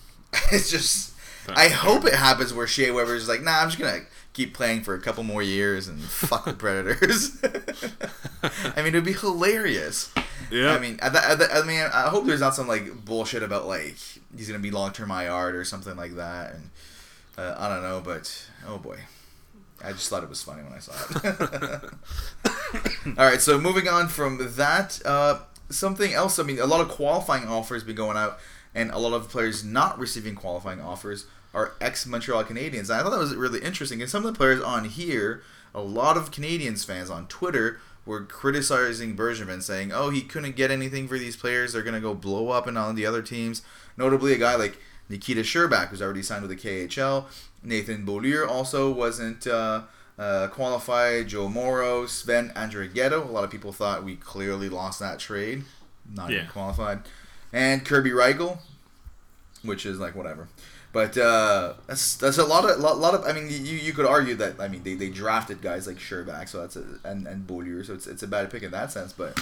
it's just. I hope it happens where Shea Weber is like, nah, I'm just gonna keep playing for a couple more years and fuck the Predators. I mean, it would be hilarious. Yeah. I mean, I, I, I mean, I hope there's not some like bullshit about like he's gonna be long term IR or something like that, and uh, I don't know, but oh boy, I just thought it was funny when I saw it. All right, so moving on from that, uh, something else. I mean, a lot of qualifying offers been going out, and a lot of players not receiving qualifying offers are ex Montreal Canadiens. And I thought that was really interesting. And some of the players on here, a lot of Canadiens fans on Twitter were criticizing Bergevin, saying, "Oh, he couldn't get anything for these players. They're gonna go blow up and on the other teams." Notably, a guy like Nikita Scherbak, who's already signed with the KHL. Nathan Beaulieu also wasn't uh, uh, qualified. Joe Morrow, Sven Andrighetto. A lot of people thought we clearly lost that trade. not Yeah. even qualified, and Kerby Rychel, which is like whatever. But uh, that's that's a lot of lot, lot of. I mean, you, you could argue that I mean they, they drafted guys like Scherbak, so that's a, and and Beaulieu, so it's it's a bad pick in that sense. But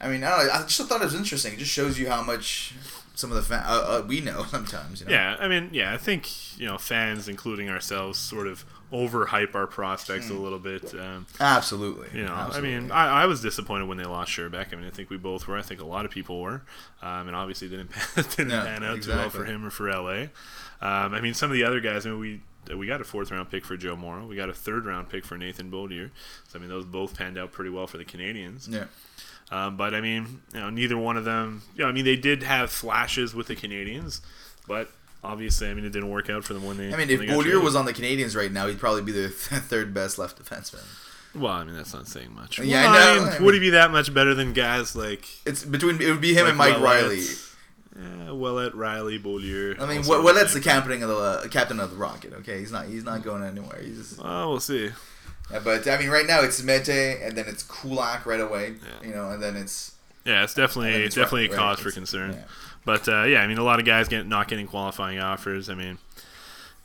I mean, I know. I just thought it was interesting. It just shows you how much some of the fan, uh, uh, we know sometimes. You know? Yeah, I mean, yeah, I think you know fans, including ourselves, sort of overhype our prospects a little bit. Um, absolutely. you know, Absolutely. I mean, I, I was disappointed when they lost Scherbak. I mean, I think we both were. I think a lot of people were, um, and obviously it didn't pan, didn't Yeah, pan out too well for him or for LA. Um, I mean, some of the other guys. I mean, we we got a fourth round pick for Joe Morrow. We got a third round pick for Nathan Beaulieu. So I mean, those both panned out pretty well for the Canadiens. yeah. Um, but I mean, you know, neither one of them. You know, I mean, they did have flashes with the Canadiens, but obviously, I mean, it didn't work out for them when they. I mean, if they got Beaulieu traded. was on the Canadiens right now, he'd probably be the third best left defenseman. well, I mean, that's not saying much. Yeah, I Well, know. mean, I would he be that much better than guys like? It's between it would be him like and Mike Ouellet? Reilly. Yeah, Ouellet, Reilly, Beaulieu. I mean, also what, the Ouellet's the same. captain of the uh, captain of the Rocket. Okay, he's not he's not going anywhere. He's Oh, we'll see. yeah, but I mean, right now it's Mete, and then it's Kulak right away. Yeah. You know, and then it's Yeah, it's definitely it's definitely a cause right, for concern. yeah. But uh, yeah, I mean, a lot of guys get not getting qualifying offers. I mean,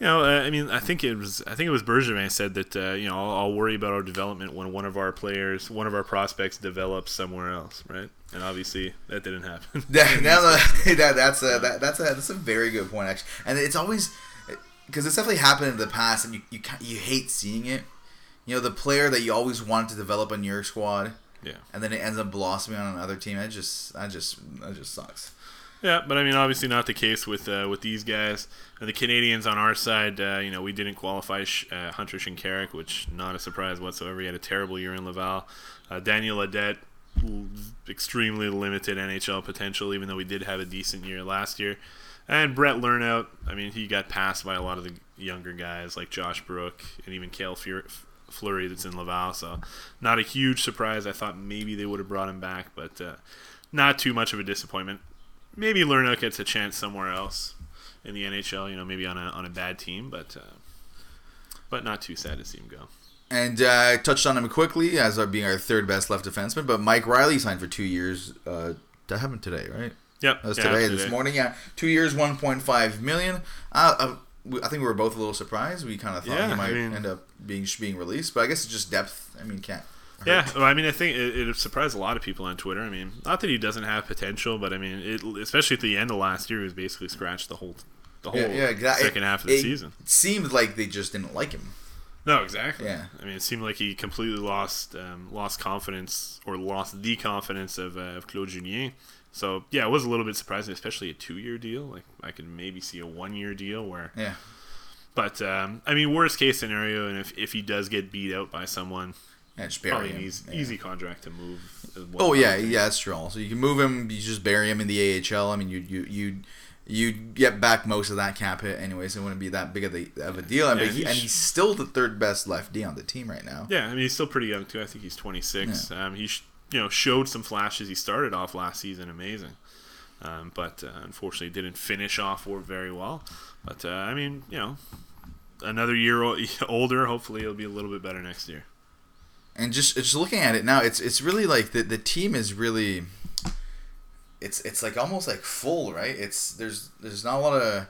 you know, uh, I mean, I think it was I think it was Bergevin said that uh, you know I'll, I'll worry about our development when one of our players, one of our prospects develops somewhere else, right? And obviously that didn't happen. that, that that's a that, that's a that's a very good point actually, and it's always because it's definitely happened in the past, and you you you hate seeing it. You know, the player that you always wanted to develop on your squad, yeah. and then it ends up blossoming on another team. That just that just that just sucks. Yeah, but I mean, obviously not the case with uh, with these guys. And the Canadiens on our side, uh, you know, we didn't qualify uh, Hunter Shinkaruk, which not a surprise whatsoever. He had a terrible year in Laval. Uh, Daniel Audette, extremely limited NHL potential, even though we did have a decent year last year. And Brett Lernout, I mean, he got passed by a lot of the younger guys like Josh Brook and even Cale Fur- Fleury that's in Laval. So not a huge surprise. I thought maybe they would have brought him back, but uh, not too much of a disappointment maybe Lernout gets a chance somewhere else in the NHL. You know, maybe on a on a bad team, but uh, but not too sad to see him go. And uh, I touched on him quickly as our being our third best left defenseman, but Mike Reilly signed for two years. Uh, that happened today, right? Yep, That was yeah, today, today. this morning. Yeah, two years, one point five million. Uh, uh, I think we were both a little surprised. We kind of thought Yeah, he I might mean- end up being being released, but I guess it's just depth. I mean, can't. Yeah, well, I mean, I think it, it surprised a lot of people on Twitter. I mean, not that he doesn't have potential, but I mean, it, especially at the end of last year, he was basically scratched the whole the whole yeah, yeah, exactly. second half of the it, season. It seemed like they just didn't like him. No, exactly. Yeah. I mean, it seemed like he completely lost um, lost confidence or lost the confidence of, uh, of Claude Julien. So yeah, it was a little bit surprising, especially a two year deal. Like I could maybe see a one year deal where Yeah. But um, I mean, worst case scenario, and if, if he does get beat out by someone, Yeah, just bury probably him. an easy, Yeah. easy contract to move. Oh yeah, yeah, that's true. So you can move him. You just bury him in the AHL. I mean, you you you you get back most of that cap hit anyway, so it wouldn't be that big of, the, of a deal. And, Yeah, but he, he's- and he's still the third best lefty on the team right now. Yeah, I mean, he's still pretty young too. I think he's 26. Um, he sh- you know showed some flashes. He started off last season amazing, um, but uh, unfortunately didn't finish off or very well. But uh, I mean, you know, another year o- older. Hopefully, it'll be a little bit better next year. And just just looking at it now, it's it's really like the the team is really. It's it's like almost like full, right? It's there's there's not a lot of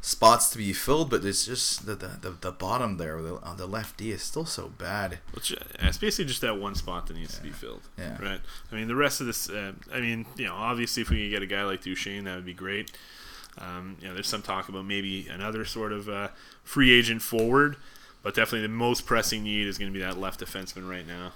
spots to be filled, but it's just the the, the, the bottom there the, on the left D is still so bad. Which, uh, it's basically just that one spot that needs to be filled. Yeah. Right. I mean, the rest of this. Uh, I mean, you know, obviously, if we could get a guy like Duchene, that would be great. Um, you know, there's some talk about maybe another sort of uh, free agent forward, but definitely the most pressing need is going to be that left defenseman right now.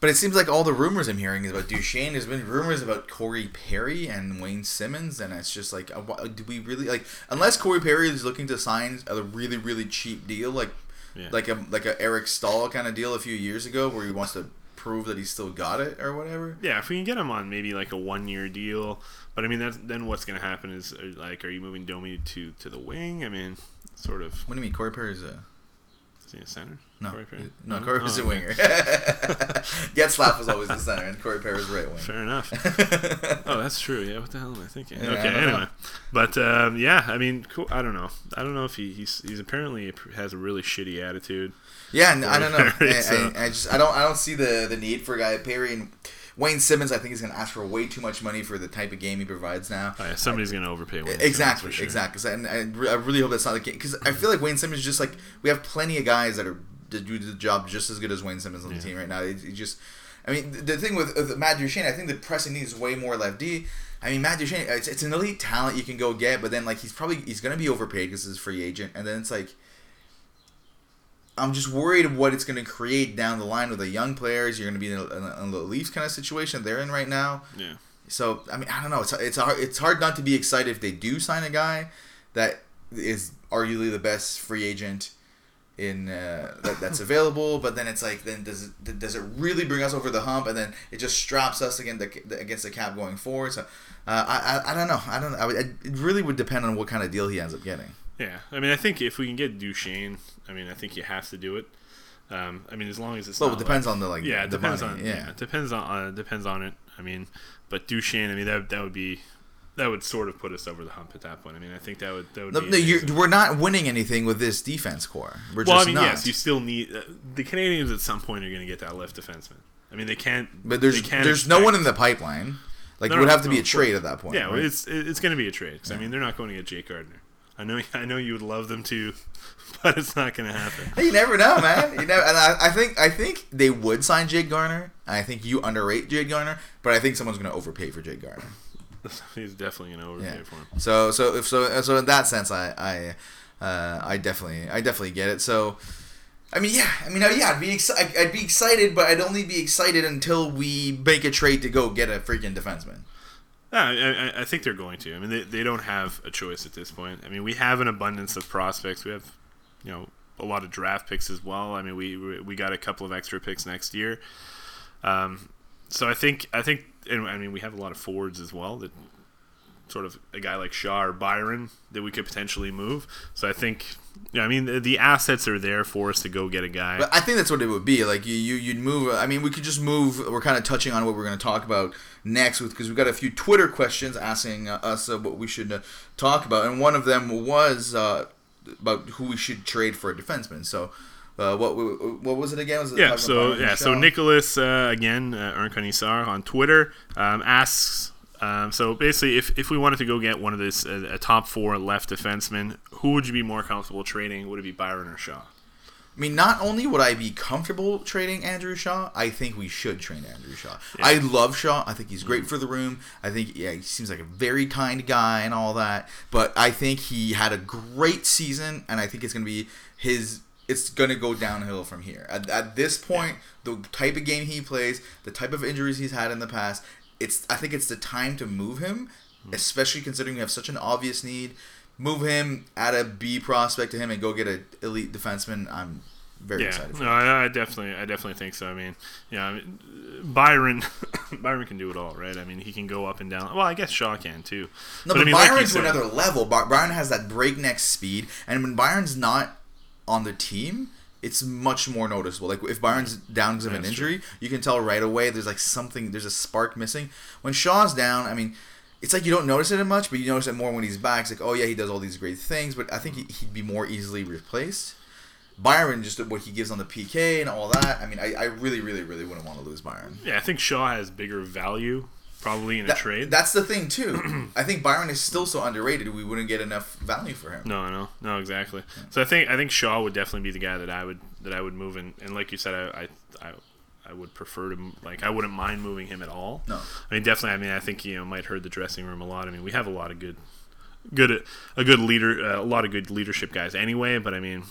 But it seems like all the rumors I'm hearing is about Duchene. There's been rumors about Corey Perry and Wayne Simmonds, and it's just like, uh, do we really like? Unless Corey Perry is looking to sign a really really cheap deal, like Yeah. like a like a Eric Staal kind of deal a few years ago, where he wants to prove that he's still got it or whatever. Yeah, if we can get him on maybe like a one-year deal, but I mean, that's, then what's going to happen is uh, like, are you moving Domi to to the wing? I mean, sort of. What do you mean Corey Perry's a Is he a center? no Corey Perry? no Corey Perry's Oh, a okay. winger. Getzlaf was always the center, and Corey Perry's right wing. Fair enough. oh, that's true. Yeah, what the hell am I thinking? Yeah, okay, know. anyway, but um, yeah, I mean, cool. I don't know. I don't know if he he's, he's apparently has a really shitty attitude. Yeah, I don't know. Perry, I, so- I, I just I don't I don't see the the need for a guy Perry. And Wayne Simmonds, I think, is going to ask for way too much money for the type of game he provides now. Oh, yeah, somebody's going to overpay. Wayne exactly, sure. exactly. And I, I really hope that's not the case because I feel like Wayne Simmonds is just like we have plenty of guys that are that do the job just as good as Wayne Simmonds on the Yeah. team right now. It, it just, I mean, the, the thing with, with Matt Duchene, I think the pressing needs way more left D. I mean, Matt Duchene, it's, it's an elite talent you can go get, but then like he's probably he's gonna be overpaid because he's a free agent, and then it's like. I'm just worried of what it's going to create down the line with the young players. You're going to be in, a, in, a, the Leafs kind of situation they're in right now. Yeah. So I mean, I don't know. It's it's hard, it's hard not to be excited if they do sign a guy that is arguably the best free agent in uh, that, that's available. But then it's like, then does it does it really bring us over the hump? And then it just straps us against the against the cap going forward. So uh, I, I I don't know. I don't. I would, it really would depend on what kind of deal he ends up getting. Yeah, I mean, I think if we can get Duchene, I mean, I think you have to do it. Um, I mean, as long as it's Well, it depends like- on the like. yeah, it the depends money. on yeah. yeah, it depends on uh, depends on it. I mean, but Duchene, I mean, that that would be that would sort of put us over the hump at that point. I mean, I think that would that would. No, be no, we're not winning anything with this defense core. We're well, I just mean, not. yes, you still need uh, the Canadiens at some point are going to get that left defenseman. I mean, they can't. but there's can't there's no one in the pipeline. Like No, it would have to be a trade at that point. Yeah, right? it's it's going to be a trade. 'cause, I mean, they're not going to get Jake Gardiner. I know I know you would love them to, but it's not going to happen. You never know, man. You know, and I, I think I think they would sign Jake Gardiner. I think you underrate Jake Gardiner, but I think someone's going to overpay for Jake Gardiner. He's definitely going to overpay Yeah. for him. So so if so so in that sense, I I uh, I definitely I definitely get it. So. I mean, yeah. I mean, uh, yeah. I'd be I'd- I'd be excited, but I'd only be excited until we make a trade to go get a freaking defenseman. I, I- I think they're going to. I mean, they, they don't have a choice at this point. I mean, we have an abundance of prospects. We have, you know, a lot of draft picks as well. I mean, we we we got a couple of extra picks next year. Um, so I think I think, and I mean, we have a lot of forwards as well. That sort of a guy like Shaw or Byron that we could potentially move. So I think, yeah, I mean, the, the assets are there for us to go get a guy. But I think that's what it would be. Like you, you you'd move. I mean, we could just move. We're kind of touching on what we're going to talk about next, with because we've got a few Twitter questions asking uh, us uh, what we should uh, talk about, and one of them was uh, about who we should trade for a defenseman. So, uh, what what was it again? Was it Yeah, so yeah, so Nicholas uh, again, uh, Ern Kanisar on Twitter um, asks. Um, so basically, if, if we wanted to go get one of this uh, a top four left defenseman, who would you be more comfortable trading? Would it be Byron or Shaw? I mean, not only would I be comfortable trading Andrew Shaw, I think we should trade Andrew Shaw. I love Shaw. I think he's great for the room. I think yeah, he seems like a very kind guy and all that. But I think he had a great season, and I think it's going to be his. It's going to go downhill from here. At, at this point, the type of game he plays, the type of injuries he's had in the past, it's. I think it's the time to move him, hmm. especially considering we have such an obvious need. Move him, add a B prospect to him, and go get an elite defenseman. I'm very Yeah, excited. For no, I, I definitely, I definitely think so. I mean, yeah, I mean, Byron, Byron can do it all, right? I mean, he can go up and down. Well, I guess Shaw can too. No, but, I mean, like you Byron's to another level. By- Byron has that breakneck speed, and when Byron's not on the team, it's much more noticeable. Like if Byron's down because of an injury, you can tell right away. There's like something. There's a spark missing. When Shaw's down, I mean. It's like you don't notice it much, but you notice it more when he's back. It's like, oh yeah, he does all these great things, but I think he, he'd be more easily replaced. Byron, just what he gives on the PK and all that. I mean, I, I really, really, really wouldn't want to lose Byron. Yeah, I think Shaw has bigger value probably in a That- trade. That's the thing too. I think Byron is still so underrated. We wouldn't get enough value for him. No, no, no, exactly. So I think I think Shaw would definitely be the guy that I would that I would move in, and like you said, I I, I, I would prefer to like I wouldn't mind moving him at all. No. I mean definitely. I mean I think you know might hurt the dressing room a lot. I mean we have a lot of good, good a good leader, uh, a lot of good leadership guys anyway. But I mean.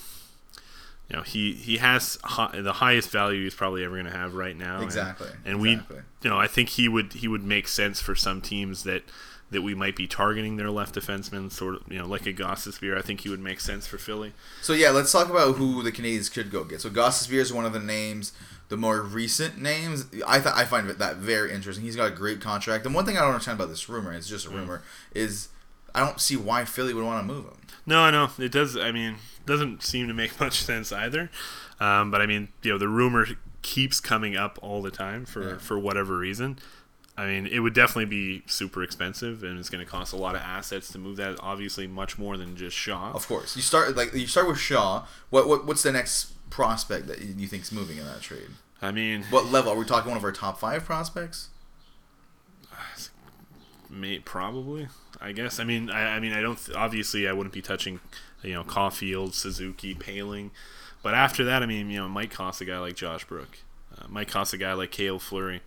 You know he he has hi, the highest value he's probably ever going to have right now. Exactly, And, exactly. we, you know, I think he would he would make sense for some teams that that we might be targeting their left defenseman, sort of, you know, like a Gostisbehere. I think he would make sense for Philly. So yeah, let's talk about who the Canadians could go get. So Gostisbehere is one of the names, the more recent names. I th- I find that very interesting. He's got a great contract. And one thing I don't understand about this rumor, it's just a mm. rumor, is I don't see why Philly would want to move him. No, I know it does. I mean, doesn't seem to make much sense either. Um, but I mean, you know, the rumor keeps coming up all the time for Yeah. for whatever reason. I mean, it would definitely be super expensive, and it's going to cost a lot of assets to move that. Obviously, much more than just Shaw. Of course, you start like you start with Shaw. What what what's the next prospect that you think's moving in that trade? I mean, What level are we talking? One of our top five prospects? May probably. I guess. I mean, I, I mean, I don't. Obviously, I wouldn't be touching, you know, Caulfield, Suzuki, Poehling. But after that, I mean, you know, it might cost a guy like Josh Brook. Uh, might cost a guy like Cale Fleury.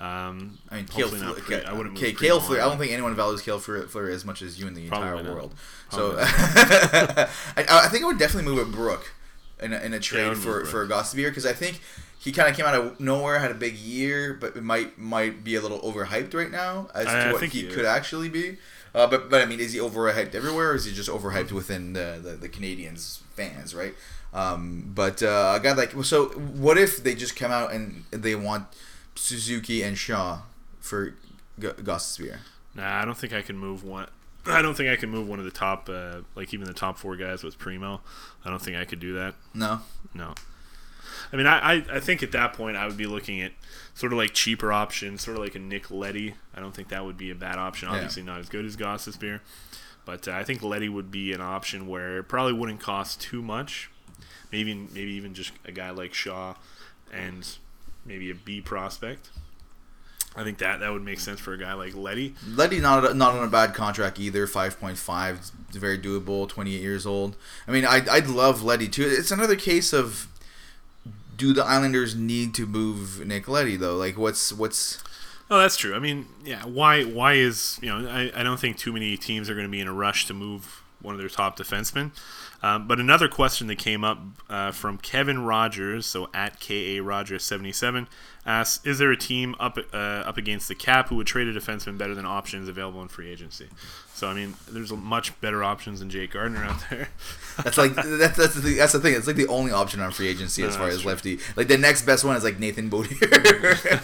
Um, I mean, Cale Fleury. Pre- I wouldn't move Cale Fleury. I don't think anyone values Cale Fleury, Fleury as much as you in the entire not. world. Probably So I, I think I would definitely move with Brook in a, in a trade would for for Gostisbehere because I think he kind of came out of nowhere, had a big year, but it might might be a little overhyped right now as I- to I what he, he could actually be. Uh, but but I mean, is he overhyped everywhere, or is he just overhyped within the the, the Canadiens fans, right? Um, but uh, a guy like so, what if they just come out and they want Suzuki and Shaw for G- Gostisbehere? Nah, I don't think I can move one. I don't think I can move one of the top, uh, like even the top four guys with Primeau. I don't think I could do that. No. No. I mean, I, I, I think at that point I would be looking at sort of like cheaper options, sort of like a Nick Leddy. I don't think that would be a bad option. Yeah. Obviously, not as good as Gostisbehere, but uh, I think Leddy would be an option where it probably wouldn't cost too much. Maybe maybe even just a guy like Shaw, and maybe a B prospect. I think that that would make sense for a guy like Leddy. Leddy not not on a bad contract either. Five point five, very doable. Twenty eight years old. I mean, I I'd love Leddy too. It's another case of do the Islanders need to move Nick Leddy though? Like, what's what's Oh, that's true. I mean, yeah. Why? Why is you know? I, I don't think too many teams are going to be in a rush to move one of their top defensemen. Um, but another question that came up uh, from Kevin Rogers, so at ka Rogers seventy seven, asks: Is there a team up uh, up against the cap who would trade a defenseman better than options available in free agency? So I mean, there's much better options than Jake Gardiner out there. that's like that's that's the thing, that's the thing. It's like the only option on free agency as No, far as true. lefty. Like the next best one is like Nathan Beaulieu.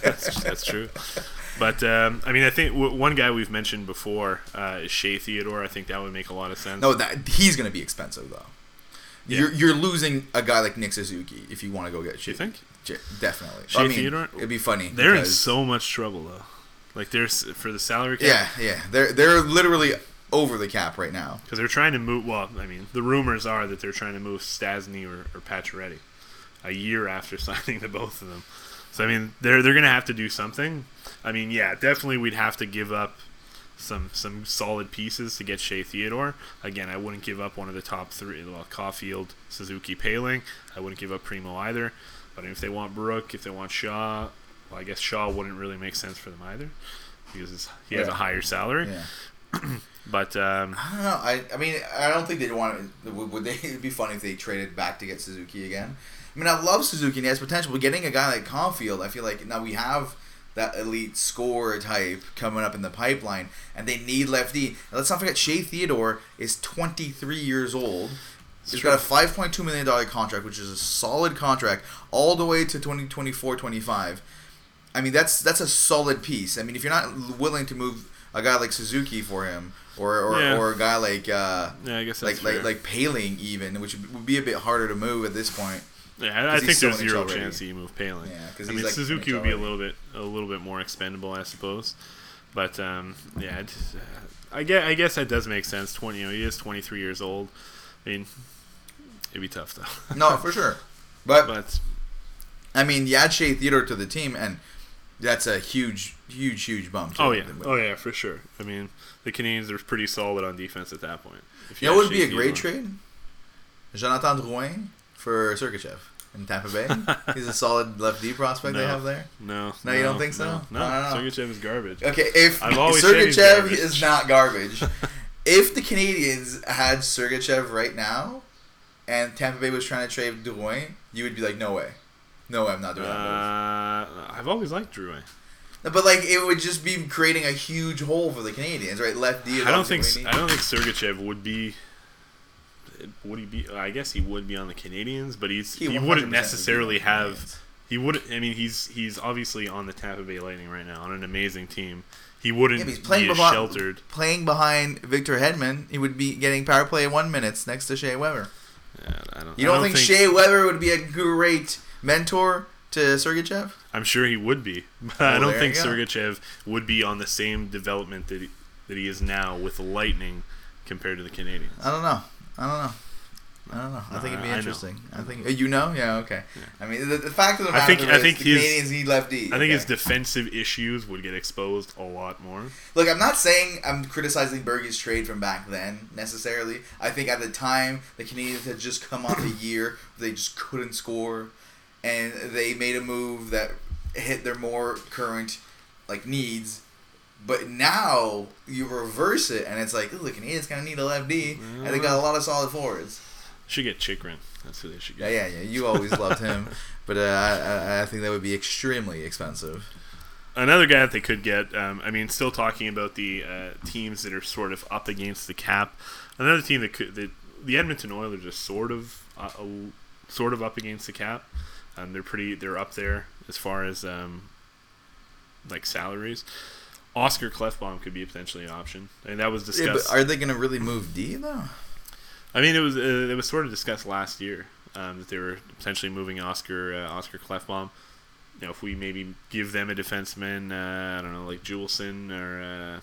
that's, that's true. But um, I mean, I think w- one guy we've mentioned before uh, is Shea Theodore. I think that would make a lot of sense. no, that he's gonna be expensive though. Yeah. You're, you're losing a guy like Nick Suzuki if you want to go get. you think? Definitely. Shea I mean, Theodore? it'd be funny. They're in so much trouble though. Like they're for the salary cap. Yeah, yeah. They're they're literally over the cap right now. Because they're trying to move. Well, I mean, the rumors are that they're trying to move Stastny or, or Pacioretty a year after signing the both of them. So I mean, they're they're gonna have to do something. I mean, yeah, definitely we'd have to give up some some solid pieces to get Shea Theodore. Again, I wouldn't give up one of the top three. Well, Caulfield, Suzuki, Poehling. I wouldn't give up Primeau either. But if they want Brook, if they want Shaw, well, I guess Shaw wouldn't really make sense for them either because it's- he has a higher salary. Yeah. But um, I don't know. I, I mean, I don't think they'd want to. Would, would they? It'd be funny if they traded back to get Suzuki again. I mean, I love Suzuki and he has potential, but getting a guy like Caulfield, I feel like now we have that elite scorer type coming up in the pipeline, and they need lefty. And let's not forget, Shea Theodore is 23 years old. He's got a 5.2 million dollar contract, which is a solid contract, all the way to 2024, 25. I mean, that's that's a solid piece. I mean, if you're not willing to move a guy like Suzuki for him, or or, Yeah. or a guy like uh, yeah, I guess like like like Poehling even, which would be a bit harder to move at this point. Yeah, I, think there's zero NHL ready. chance that you move Poehling. Yeah, I mean like Suzuki would be a little bit a little bit more expendable, I suppose. But um, yeah, it, uh, I guess I guess that does make sense. Twenty, you know, he is 23 years old. I mean, it'd be tough though. No, for sure. But but I mean, you add Shea Theodore to the team, and that's a huge, huge, huge bump. oh yeah, oh yeah, for sure. I mean, the Canadiens are pretty solid on defense at that point. If You know, what have would be a great trade. Jonathan Drouin for Sergachev in Tampa Bay. He's a solid left D prospect they have there. No, No, you don't think so? No, no. I don't know. Sergachev is garbage. Okay, if I've always said he's Sergachev is not garbage, if the Canadiens had Sergachev right now, and Tampa Bay was trying to trade Drouin, you would be like, no way, no way, I'm not Uh, doing that. I've always liked Drew. move. But like, it would just be creating a huge hole for the Canadiens, right? Left D. is I don't think what I don't think Sergachev would be. Would he be? I guess he would be on the Canadiens, but he's he, 100% wouldn't would be on necessarily have. He wouldn't. I mean, he's he's obviously on the Tampa Bay Lightning right now on an amazing team. He wouldn't Yeah, he's playing be behind, sheltered. playing behind Victor Hedman. He would be getting power play in one minutes next to Shea Weber. Yeah, I don't. You I don't, think, Shea Weber would be a great mentor to Sergachev? I'm sure he would be, but Oh, I don't think. Sergachev would be on the same development that he, that he is now with the Lightning compared to the Canadiens. I don't know. I don't know. I don't know. I think it'd be I- I interesting. I, think uh, you know. Yeah. Okay. I mean, the, the fact of the I matter think- is I think the his- Canadiens need lefty. I think his defensive issues would get exposed a lot more. Look, I'm not saying I'm criticizing Berge's trade from back then necessarily. I think at the time the Canadiens had just come off a year they just couldn't score, and they made a move that hit their more current like needs. But now you reverse it, and it's like, look, Canadiens kind of need a lefty, and they got a lot of solid forwards. Should get Chychrun. That's who they should get. yeah, yeah. You always loved him, but uh, I, I- I think that would be extremely expensive. Another guy that they could get. Um, I mean, still talking about the uh, teams that are sort of up against the cap. Another team that could that the Edmonton Oilers are sort of uh, sort of up against the cap. Um, they're pretty. They're up there as far as um, like salaries. Oscar Klefbom could be potentially an option, and that was Yeah, discussed. are they going to really move D though? I mean, it was uh, it was sort of discussed last year um, that they were potentially moving Oscar uh, Oscar Klefbom. You know, if we maybe give them a defenseman, uh, I don't know, like Juulsen, or uh,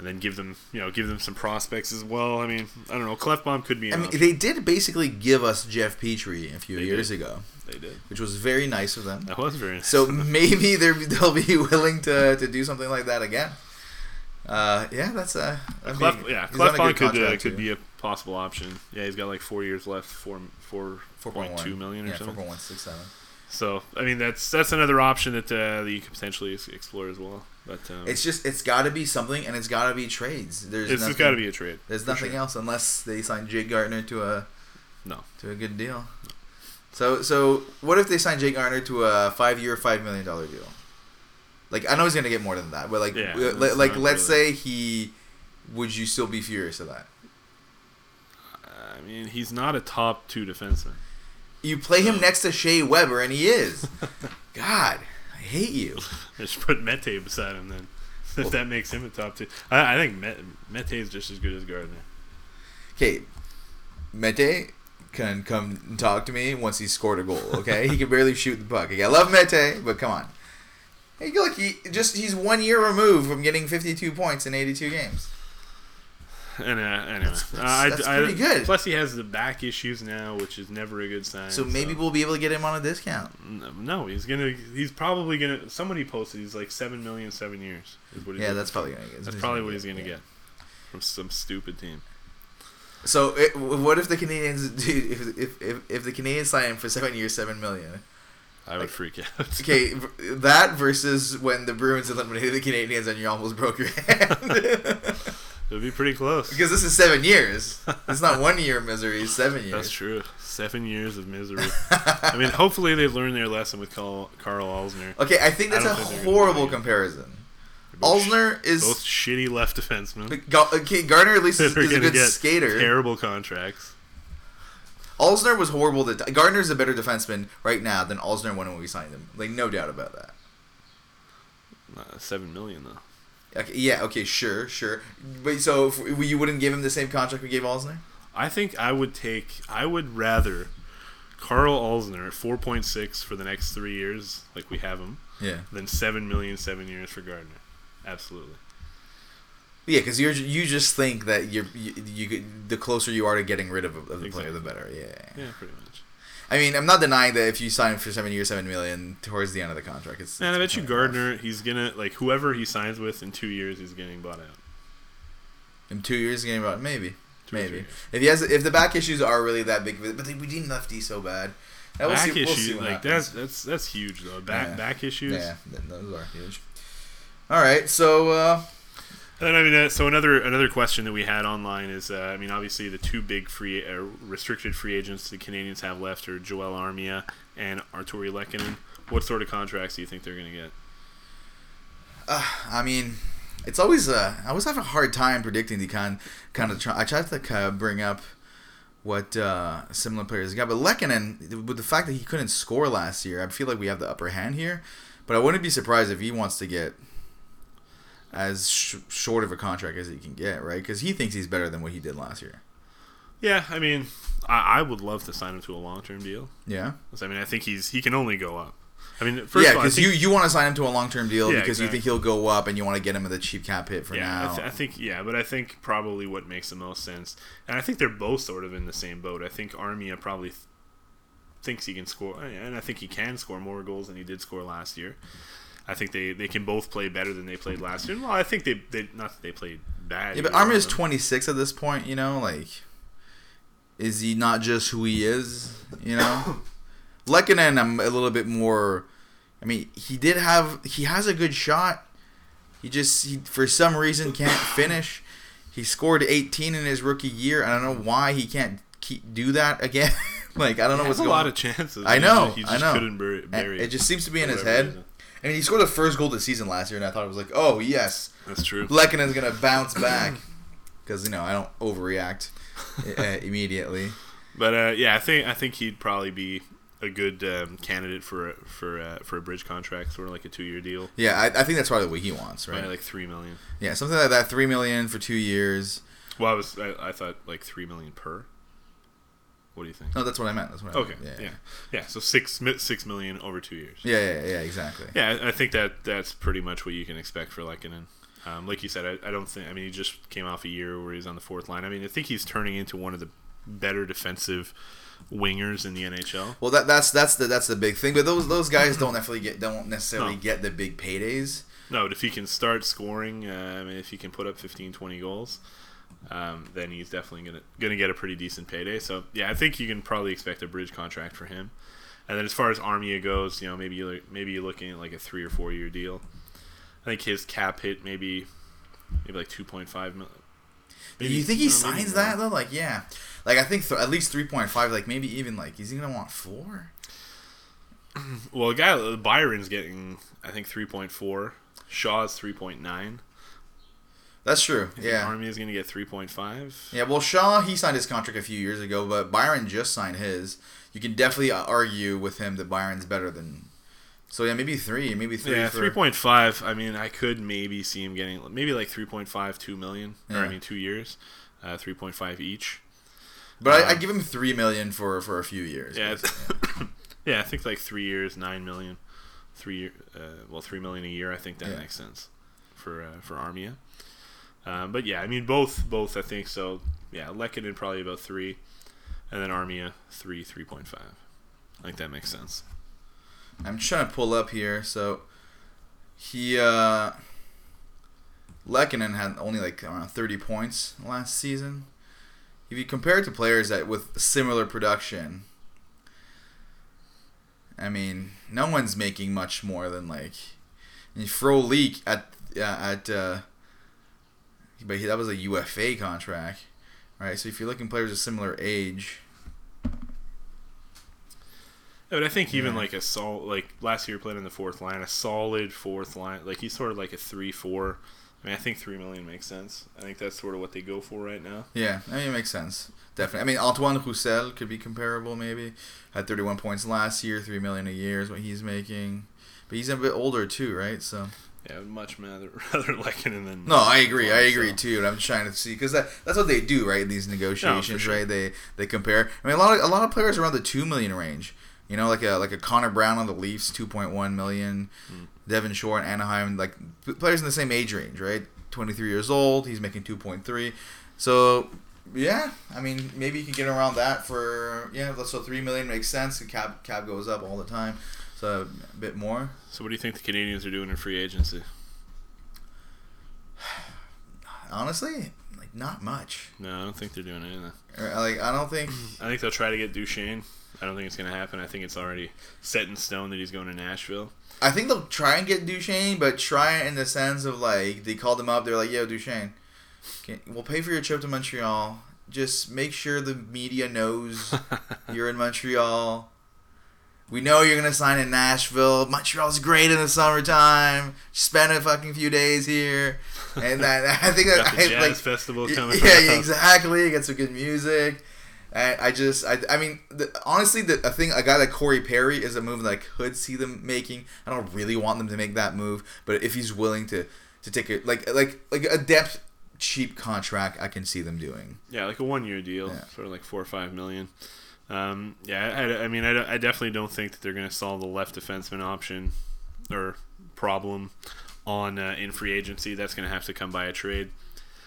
and then give them you know give them some prospects as well. I mean, I don't know, Klefbom could be. An I mean, they did basically give us Jeff Petry a few They years did. ago, they did. which was very nice of them. That was very nice. So maybe they're, they'll be willing to, to do something like that again. Uh, yeah, that's uh, be- Klef, yeah, Klefbom could uh, could be a possible option. Yeah, he's got like four years left, four four point 4.1. two million or yeah, something. 4.167. So I mean, that's that's another option that uh, that you could potentially explore as well. But um, It's just it's got to be something, and it's got to be trades. There's it's nothing, got to be a trade. There's nothing sure. else unless they sign Jake Gardiner to a No. to a good deal. So so what if they sign Jake Gardiner to a five year, five million dollar deal? Like I know he's gonna get more than that, but like Yeah, like let's really- say he, would you still be furious of that? I mean, he's not a top two defenseman. You play him next to Shea Weber, and he is. God, I hate you. I Just put Mete beside him then. If that makes him a top two, I, I think Met, Mete is just as good as Gardiner. Okay, Mete can come and talk to me once he's scored a goal. Okay, he can barely shoot the puck. Okay, I love Mete, but come on. Hey, look, he just he's one year removed from getting 52 points in 82 games. And uh, anyway, That's- Uh, I- that's I- pretty good. Plus, he has the back issues now, which is never a good sign. So maybe we'll be able to get him on a discount. no, he's gonna. He's probably gonna. Somebody posted he's like seven million seven years. Is what he's Yeah, that's probably gonna get. That's probably what he's gonna get from some stupid team. So it, what if the Canadiens do? If, if, if, if the Canadiens sign him for seven years, seven million. I would freak out. Okay, that versus when the Bruins eliminated the Canadiens and you almost broke your hand. It would be pretty close. because this is seven years. It's not one year of misery. It's seven years. That's true. Seven years of misery. I mean, hopefully they learned their lesson with Karl, Karl Alzner. Okay, I think that's don't a think horrible comparison. They're both sh- Alzner is both shitty left defensemen. Okay. Gardiner at least is, is a good skater. terrible contracts. Alzner was horrible. That Gardiner's a better defenseman right now than Alzner when we signed him. Like no doubt about that. Uh, seven million though. Okay, yeah. Okay. Sure. Sure. But so if we, you wouldn't give him the same contract we gave Alzner? I think I would take. I would rather Karl Alzner at four point six for the next three years, like we have him, Yeah. than seven million seven years for Gardiner. Absolutely. Yeah, because you're you just think that you're you, you the closer you are to getting rid of, of the player, the better. Yeah. Yeah, pretty much. I mean, I'm not denying that if you sign for seven years, seven million towards the end of the contract, it's. And I bet you. Gardiner, he's gonna like whoever he signs with in two years, he's getting bought out. in two years, game about maybe, Two maybe if he has if the back issues are really that big, but they, we need lefty so bad. That we'll back we'll see issues, like happens. that's that's that's huge though. Back Yeah. back issues. Yeah, th- those are huge. All right, so uh, And I mean, uh, so another another question that we had online is, uh, I mean, obviously the two big free uh, restricted free agents the Canadians have left are Joel Armia and Artturi Lehkonen. What sort of contracts do you think they're going to get? uh, I mean, it's always uh, I always have a hard time predicting the kind kind of. I tried to kind of bring up what uh, similar players got, but Lehkonen, with the fact that he couldn't score last year, I feel like we have the upper hand here. But I wouldn't be surprised if he wants to get as sh- short of a contract as he can get, right? Because he thinks he's better than what he did last year. Yeah, I mean, I, I would love to sign him to a long term deal. Yeah, I mean, I think he's he can only go up. I mean, first yeah, of all, I because you, you want to sign him to a long term deal Yeah, because you think he'll go up and you want to get him with a cheap cap hit for yeah, now. I, th- I think yeah, but I think probably what makes the most sense, and I think they're both sort of in the same boat. I think Armia probably th- thinks he can score, and I think he can score more goals than he did score last year. I think they, they can both play better than they played last year. Well, I think they, they not that they played bad. yeah, but one is 26 at this point, you know? Like, is he not just who he is, you know? Lehkonen, I'm a little bit more. I mean, he did have. He has a good shot. He just, he, for some reason, can't finish. He scored 18 in his rookie year. I don't know why he can't keep do that again. like, I don't know He what's a going lot of chances. I He know, just- he I just know. couldn't bur- And bury it It just seems to be in his head. reason. I mean, he scored the first goal of the season last year, and I thought it was like, oh yes, That's true. Lehkonen's gonna bounce back because you know I don't overreact uh, immediately. But uh, yeah, I think I think he'd probably be a good um, candidate for a, for uh, for a bridge contract, sort of like a two year deal, Yeah, I, I think that's probably what he wants, right? right? Like three million. Yeah, something like that. Three million for two years. Well, I was I, I thought like three million per. What do you think? No, that's what I meant. That's what I Okay, meant. yeah, Yeah, yeah. So six six million over two years. yeah, yeah, yeah, exactly. Yeah, I think that that's pretty much what you can expect for Lehkonen. Um, like you said, I, I don't think. I mean, he just came off a year where he's on the fourth line. I mean, I think he's turning into one of the better defensive wingers in the NHL. Well, that that's that's the that's the big thing. But those those guys don't necessarily get don't necessarily No. get the big paydays. No, but if he can start scoring, uh, I mean, if he can put up 15, 20 goals, um, then he's definitely gonna gonna get a pretty decent payday. So yeah, I think you can probably expect a bridge contract for him. And then as far as Armia goes, you know, maybe you maybe you're looking at like a three or four year deal. I think his cap hit maybe maybe like two point five million. Do you think he no, maybe signs that though? Like, yeah, like I think th- at least three point five. Like maybe even like is he gonna want four? Well, a guy Byron's getting I think three point four. Shaw's three point nine. That's true. Yeah. Armia is gonna get three point five. Yeah, well, Shaw he signed his contract a few years ago, but Byron just signed his. You can definitely uh, argue with him that Byron's better than. So yeah, maybe three, maybe three. Yeah, for- three point five. I mean, I could maybe see him getting maybe like 3.5, 2 million, or Yeah. I mean, two years, uh, three point five each. But I, I um, give him three million for for a few years. Yeah, it's- yeah, I think like three years, nine million, three year, uh, well, three million a year. I think that Yeah. makes sense for uh, for Armia. Um, but yeah, I mean, both both I think so. Yeah, Lehkonen probably about three, and then Armia three, three point five. I think that makes sense. I'm trying to pull up here. So he uh had only like around 30 points last season. If you compare it to players that with similar production, I mean, no one's making much more than like mean, Frolik at uh, at uh, but he, that was a UFA contract, right? So if you're looking players of similar age, but I think even Yeah. like a sol like last year played in the fourth line, a solid fourth line, like he's sort of like a three four. I mean, I think three million makes sense. I think that's sort of what they go for right now. Yeah, I mean, it makes sense. Definitely. I mean, Antoine Roussel could be comparable, maybe. Had 31 points last year, 3 million a year is what he's making. But he's a bit older, too, right? So. Yeah, I'd much rather rather Lehkonen than No, I agree. I So- agree, too. And I'm trying to see. Because that, that's what they do, right? In these negotiations, sure. right? They they compare. I mean, a lot of, a lot of players around the 2 million range. You know, like a like a Connor Brown on the Leafs, 2.1 million. Mm. Devin Shore and Anaheim, like players in the same age range, right? 23 years old. He's making 2.3. So yeah, I mean maybe you can get around that for yeah. So three million makes sense. The cap cap goes up all the time, so a bit more. So what do you think the Canadiens are doing in free agency? Honestly, like not much. No, I don't think they're doing anything. Or, Like I don't think. I think they'll try to get Duchene. I don't think it's gonna happen. I think it's already set in stone that he's going to Nashville. I think they'll try and get Duchene, but try it in the sense of like they called him up. They're like, "Yo, Duchene, can, we'll pay for your trip to Montreal. Just make sure the media knows you're in Montreal. We know you're gonna sign in Nashville. Montreal's great in the summertime. Spend a fucking few days here, and that I think that I, jazz like festival yeah, coming. yeah, up. exactly. Get some good music. I, I just, I, I mean, the, honestly, the a thing, a guy like Corey Perry is a move that I could see them making. I don't really want them to make that move, but if he's willing to, to take it, like, like, like a depth cheap contract, I can see them doing. Yeah, like a one year deal, Yeah. sort of like four or five million. Um, yeah, I, I mean, I, I definitely don't think that they're going to solve the left defenseman option or problem on uh, in free agency. That's going to have to come by a trade.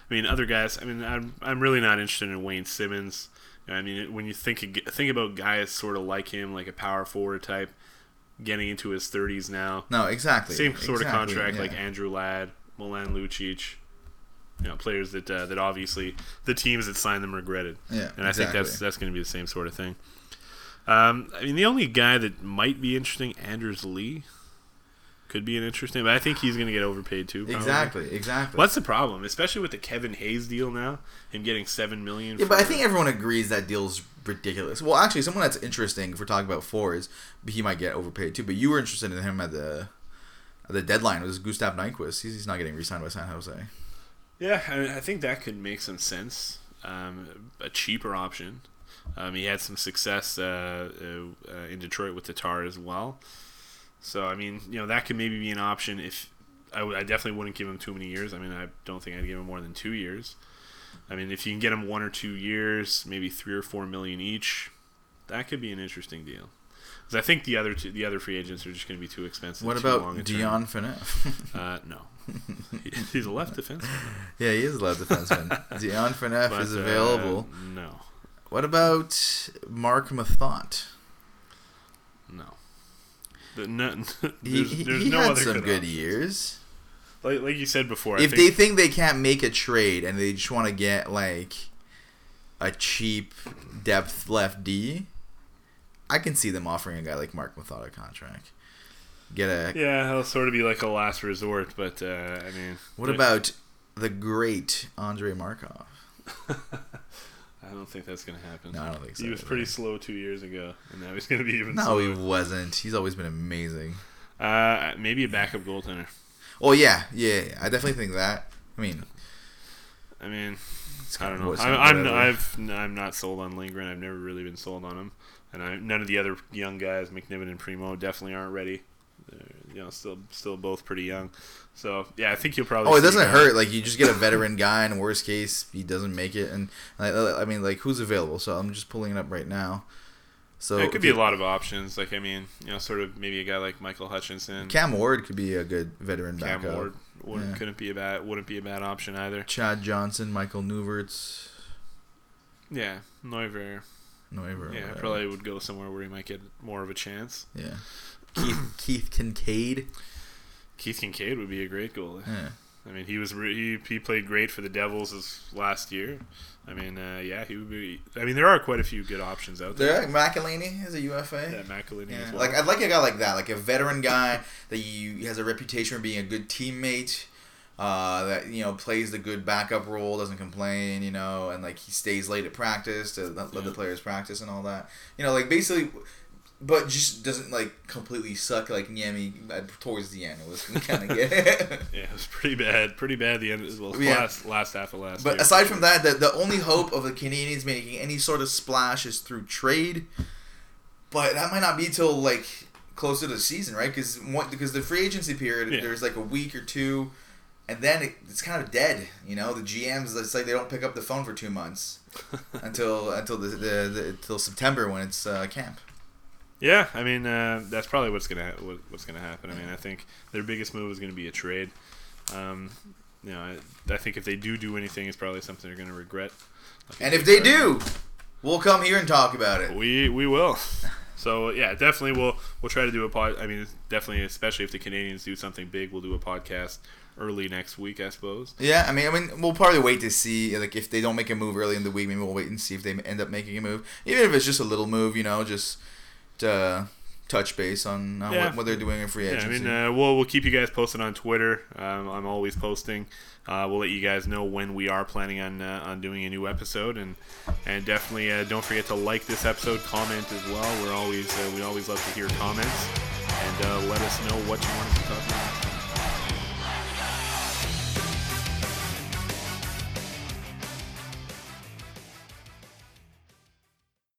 I mean, other guys. I mean, I'm I'm really not interested in Wayne Simmonds. I mean, when you think think about guys sort of like him, like a power forward type, getting into his 30s now. No, exactly. Same sort exactly, of contract yeah. like Andrew Ladd, Milan Lucic. You know, players that uh, that obviously the teams that signed them regretted. Yeah, and I think that's that's going to be the same sort of thing. Um, I mean, the only guy that might be interesting, Anders Lee, could be an interesting, but I think he's going to get overpaid too. Probably. Exactly, exactly. What's the problem, especially with the Kevin Hayes deal now, him getting seven million? Yeah, but I think everyone agrees that deal's ridiculous. Well, actually, someone that's interesting if we're talking about four is he might get overpaid too. But you were interested in him at the at the deadline was Gustav Nyquist. He's, he's not getting re-signed by San Jose. Yeah, I, I think that could make some sense. Um, a cheaper option. Um, he had some success uh, uh, uh, in Detroit with the Tar as well. So I mean, you know, that could maybe be an option. If I, w- I definitely wouldn't give him too many years. I mean, I don't think I'd give him more than two years. I mean, if you can get him one or two years, maybe three or four million each, that could be an interesting deal. Because I think the other two, the other free agents are just going to be too expensive. What too about long a term. Dion Phaneuf? Uh, no, he's a left defenseman. yeah, he is a left defenseman. Dion Phaneuf but, is uh, available. no, What about Marc Methot? no. The, no He, there's, he, there's he no had other some good years. Like, like you said before, I if think, they think they can't make a trade and they just want to get like a cheap depth left D, I can see them offering a guy like Marc Methot a contract. Get a. yeah, it'll sort of be like a last resort. But uh, I mean, What about the great Andrei Markov? I don't think that's gonna happen. No, I don't think so. He was either. pretty slow two years ago, and now he's gonna be even. No, slower. he wasn't. He's always been amazing. Uh, maybe a backup goaltender. Oh yeah, yeah, yeah. I definitely think that. I mean, I mean, I don't know. I'm, I'm. I've, I'm not sold on Lindgren. I've never really been sold on him, and I, none of the other young guys, McNiven and Primeau, definitely aren't ready. They're, you know, still, still both pretty young. So yeah, I think you'll probably. Oh, it doesn't hurt. Like you just get a veteran guy, and worst case, he doesn't make it. And I, uh, I mean, like who's available? So I'm just pulling it up right now. So it could be a lot of options. Like I mean, you know, sort of maybe a guy like Michael Hutchinson, Cam Ward could be a good veteran back. Cam backup. Ward, wouldn't, Yeah. couldn't be a bad, wouldn't be a bad option either. Chad Johnson, Michael Neuvirth, Yeah, Neuvirth. Neuvirth. Yeah, probably would go somewhere where he might get more of a chance. Yeah. Keith Keith Kinkaid. Keith Kinkaid would be a great goalie. Yeah. I mean, he was he, he played great for the Devils this last year. I mean, uh, yeah, he would be. I mean, there are quite a few good options out there. There, McElhinney is a UFA. Yeah, McElhinney Yeah, as well. like I'd like a guy like that, like a veteran guy that you he has a reputation for being a good teammate, uh, that you know plays the good backup role, doesn't complain, you know, and like he stays late at practice to let, let the players practice and all that, you know, like basically, but just doesn't like completely suck like Niemi uh, towards the end. It was kind of yeah, it was pretty bad. Pretty bad. The end. As well, Yeah. last last half of last. But year. aside from that, the, the only hope of the Canadiens making any sort of splash is through trade. But that might not be till like closer to the season, right? Because because the free agency period, Yeah. there's like a week or two, and then it, it's kind of dead. You know, the GMs, it's like they don't pick up the phone for two months until until the, the, the until September when it's uh, camp. Yeah, I mean uh, that's probably what's gonna ha- what, what's gonna happen. I mean, I think their biggest move is gonna be a trade. Um, you know, I, I think if they do do anything, it's probably something they're gonna regret. Like And if they do, we'll come here and talk about it. we we will. So yeah, definitely we'll we'll try to do a pod. I mean, definitely, especially if the Canadiens do something big, we'll do a podcast early next week, I suppose. Yeah, I mean, I mean, we'll probably wait to see like if they don't make a move early in the week. Maybe we'll wait and see if they end up making a move, even if it's just a little move. You know, just to touch base on, on Yeah. what, what they're doing in free Yeah, I agency. mean, uh, we'll we'll keep you guys posted on Twitter. Um, I'm always posting. Uh, we'll let you guys know when we are planning on uh, on doing a new episode, and and definitely uh, don't forget to like this episode, comment as well. We're always uh, we always love to hear comments, and uh, let us know what you want to talk about.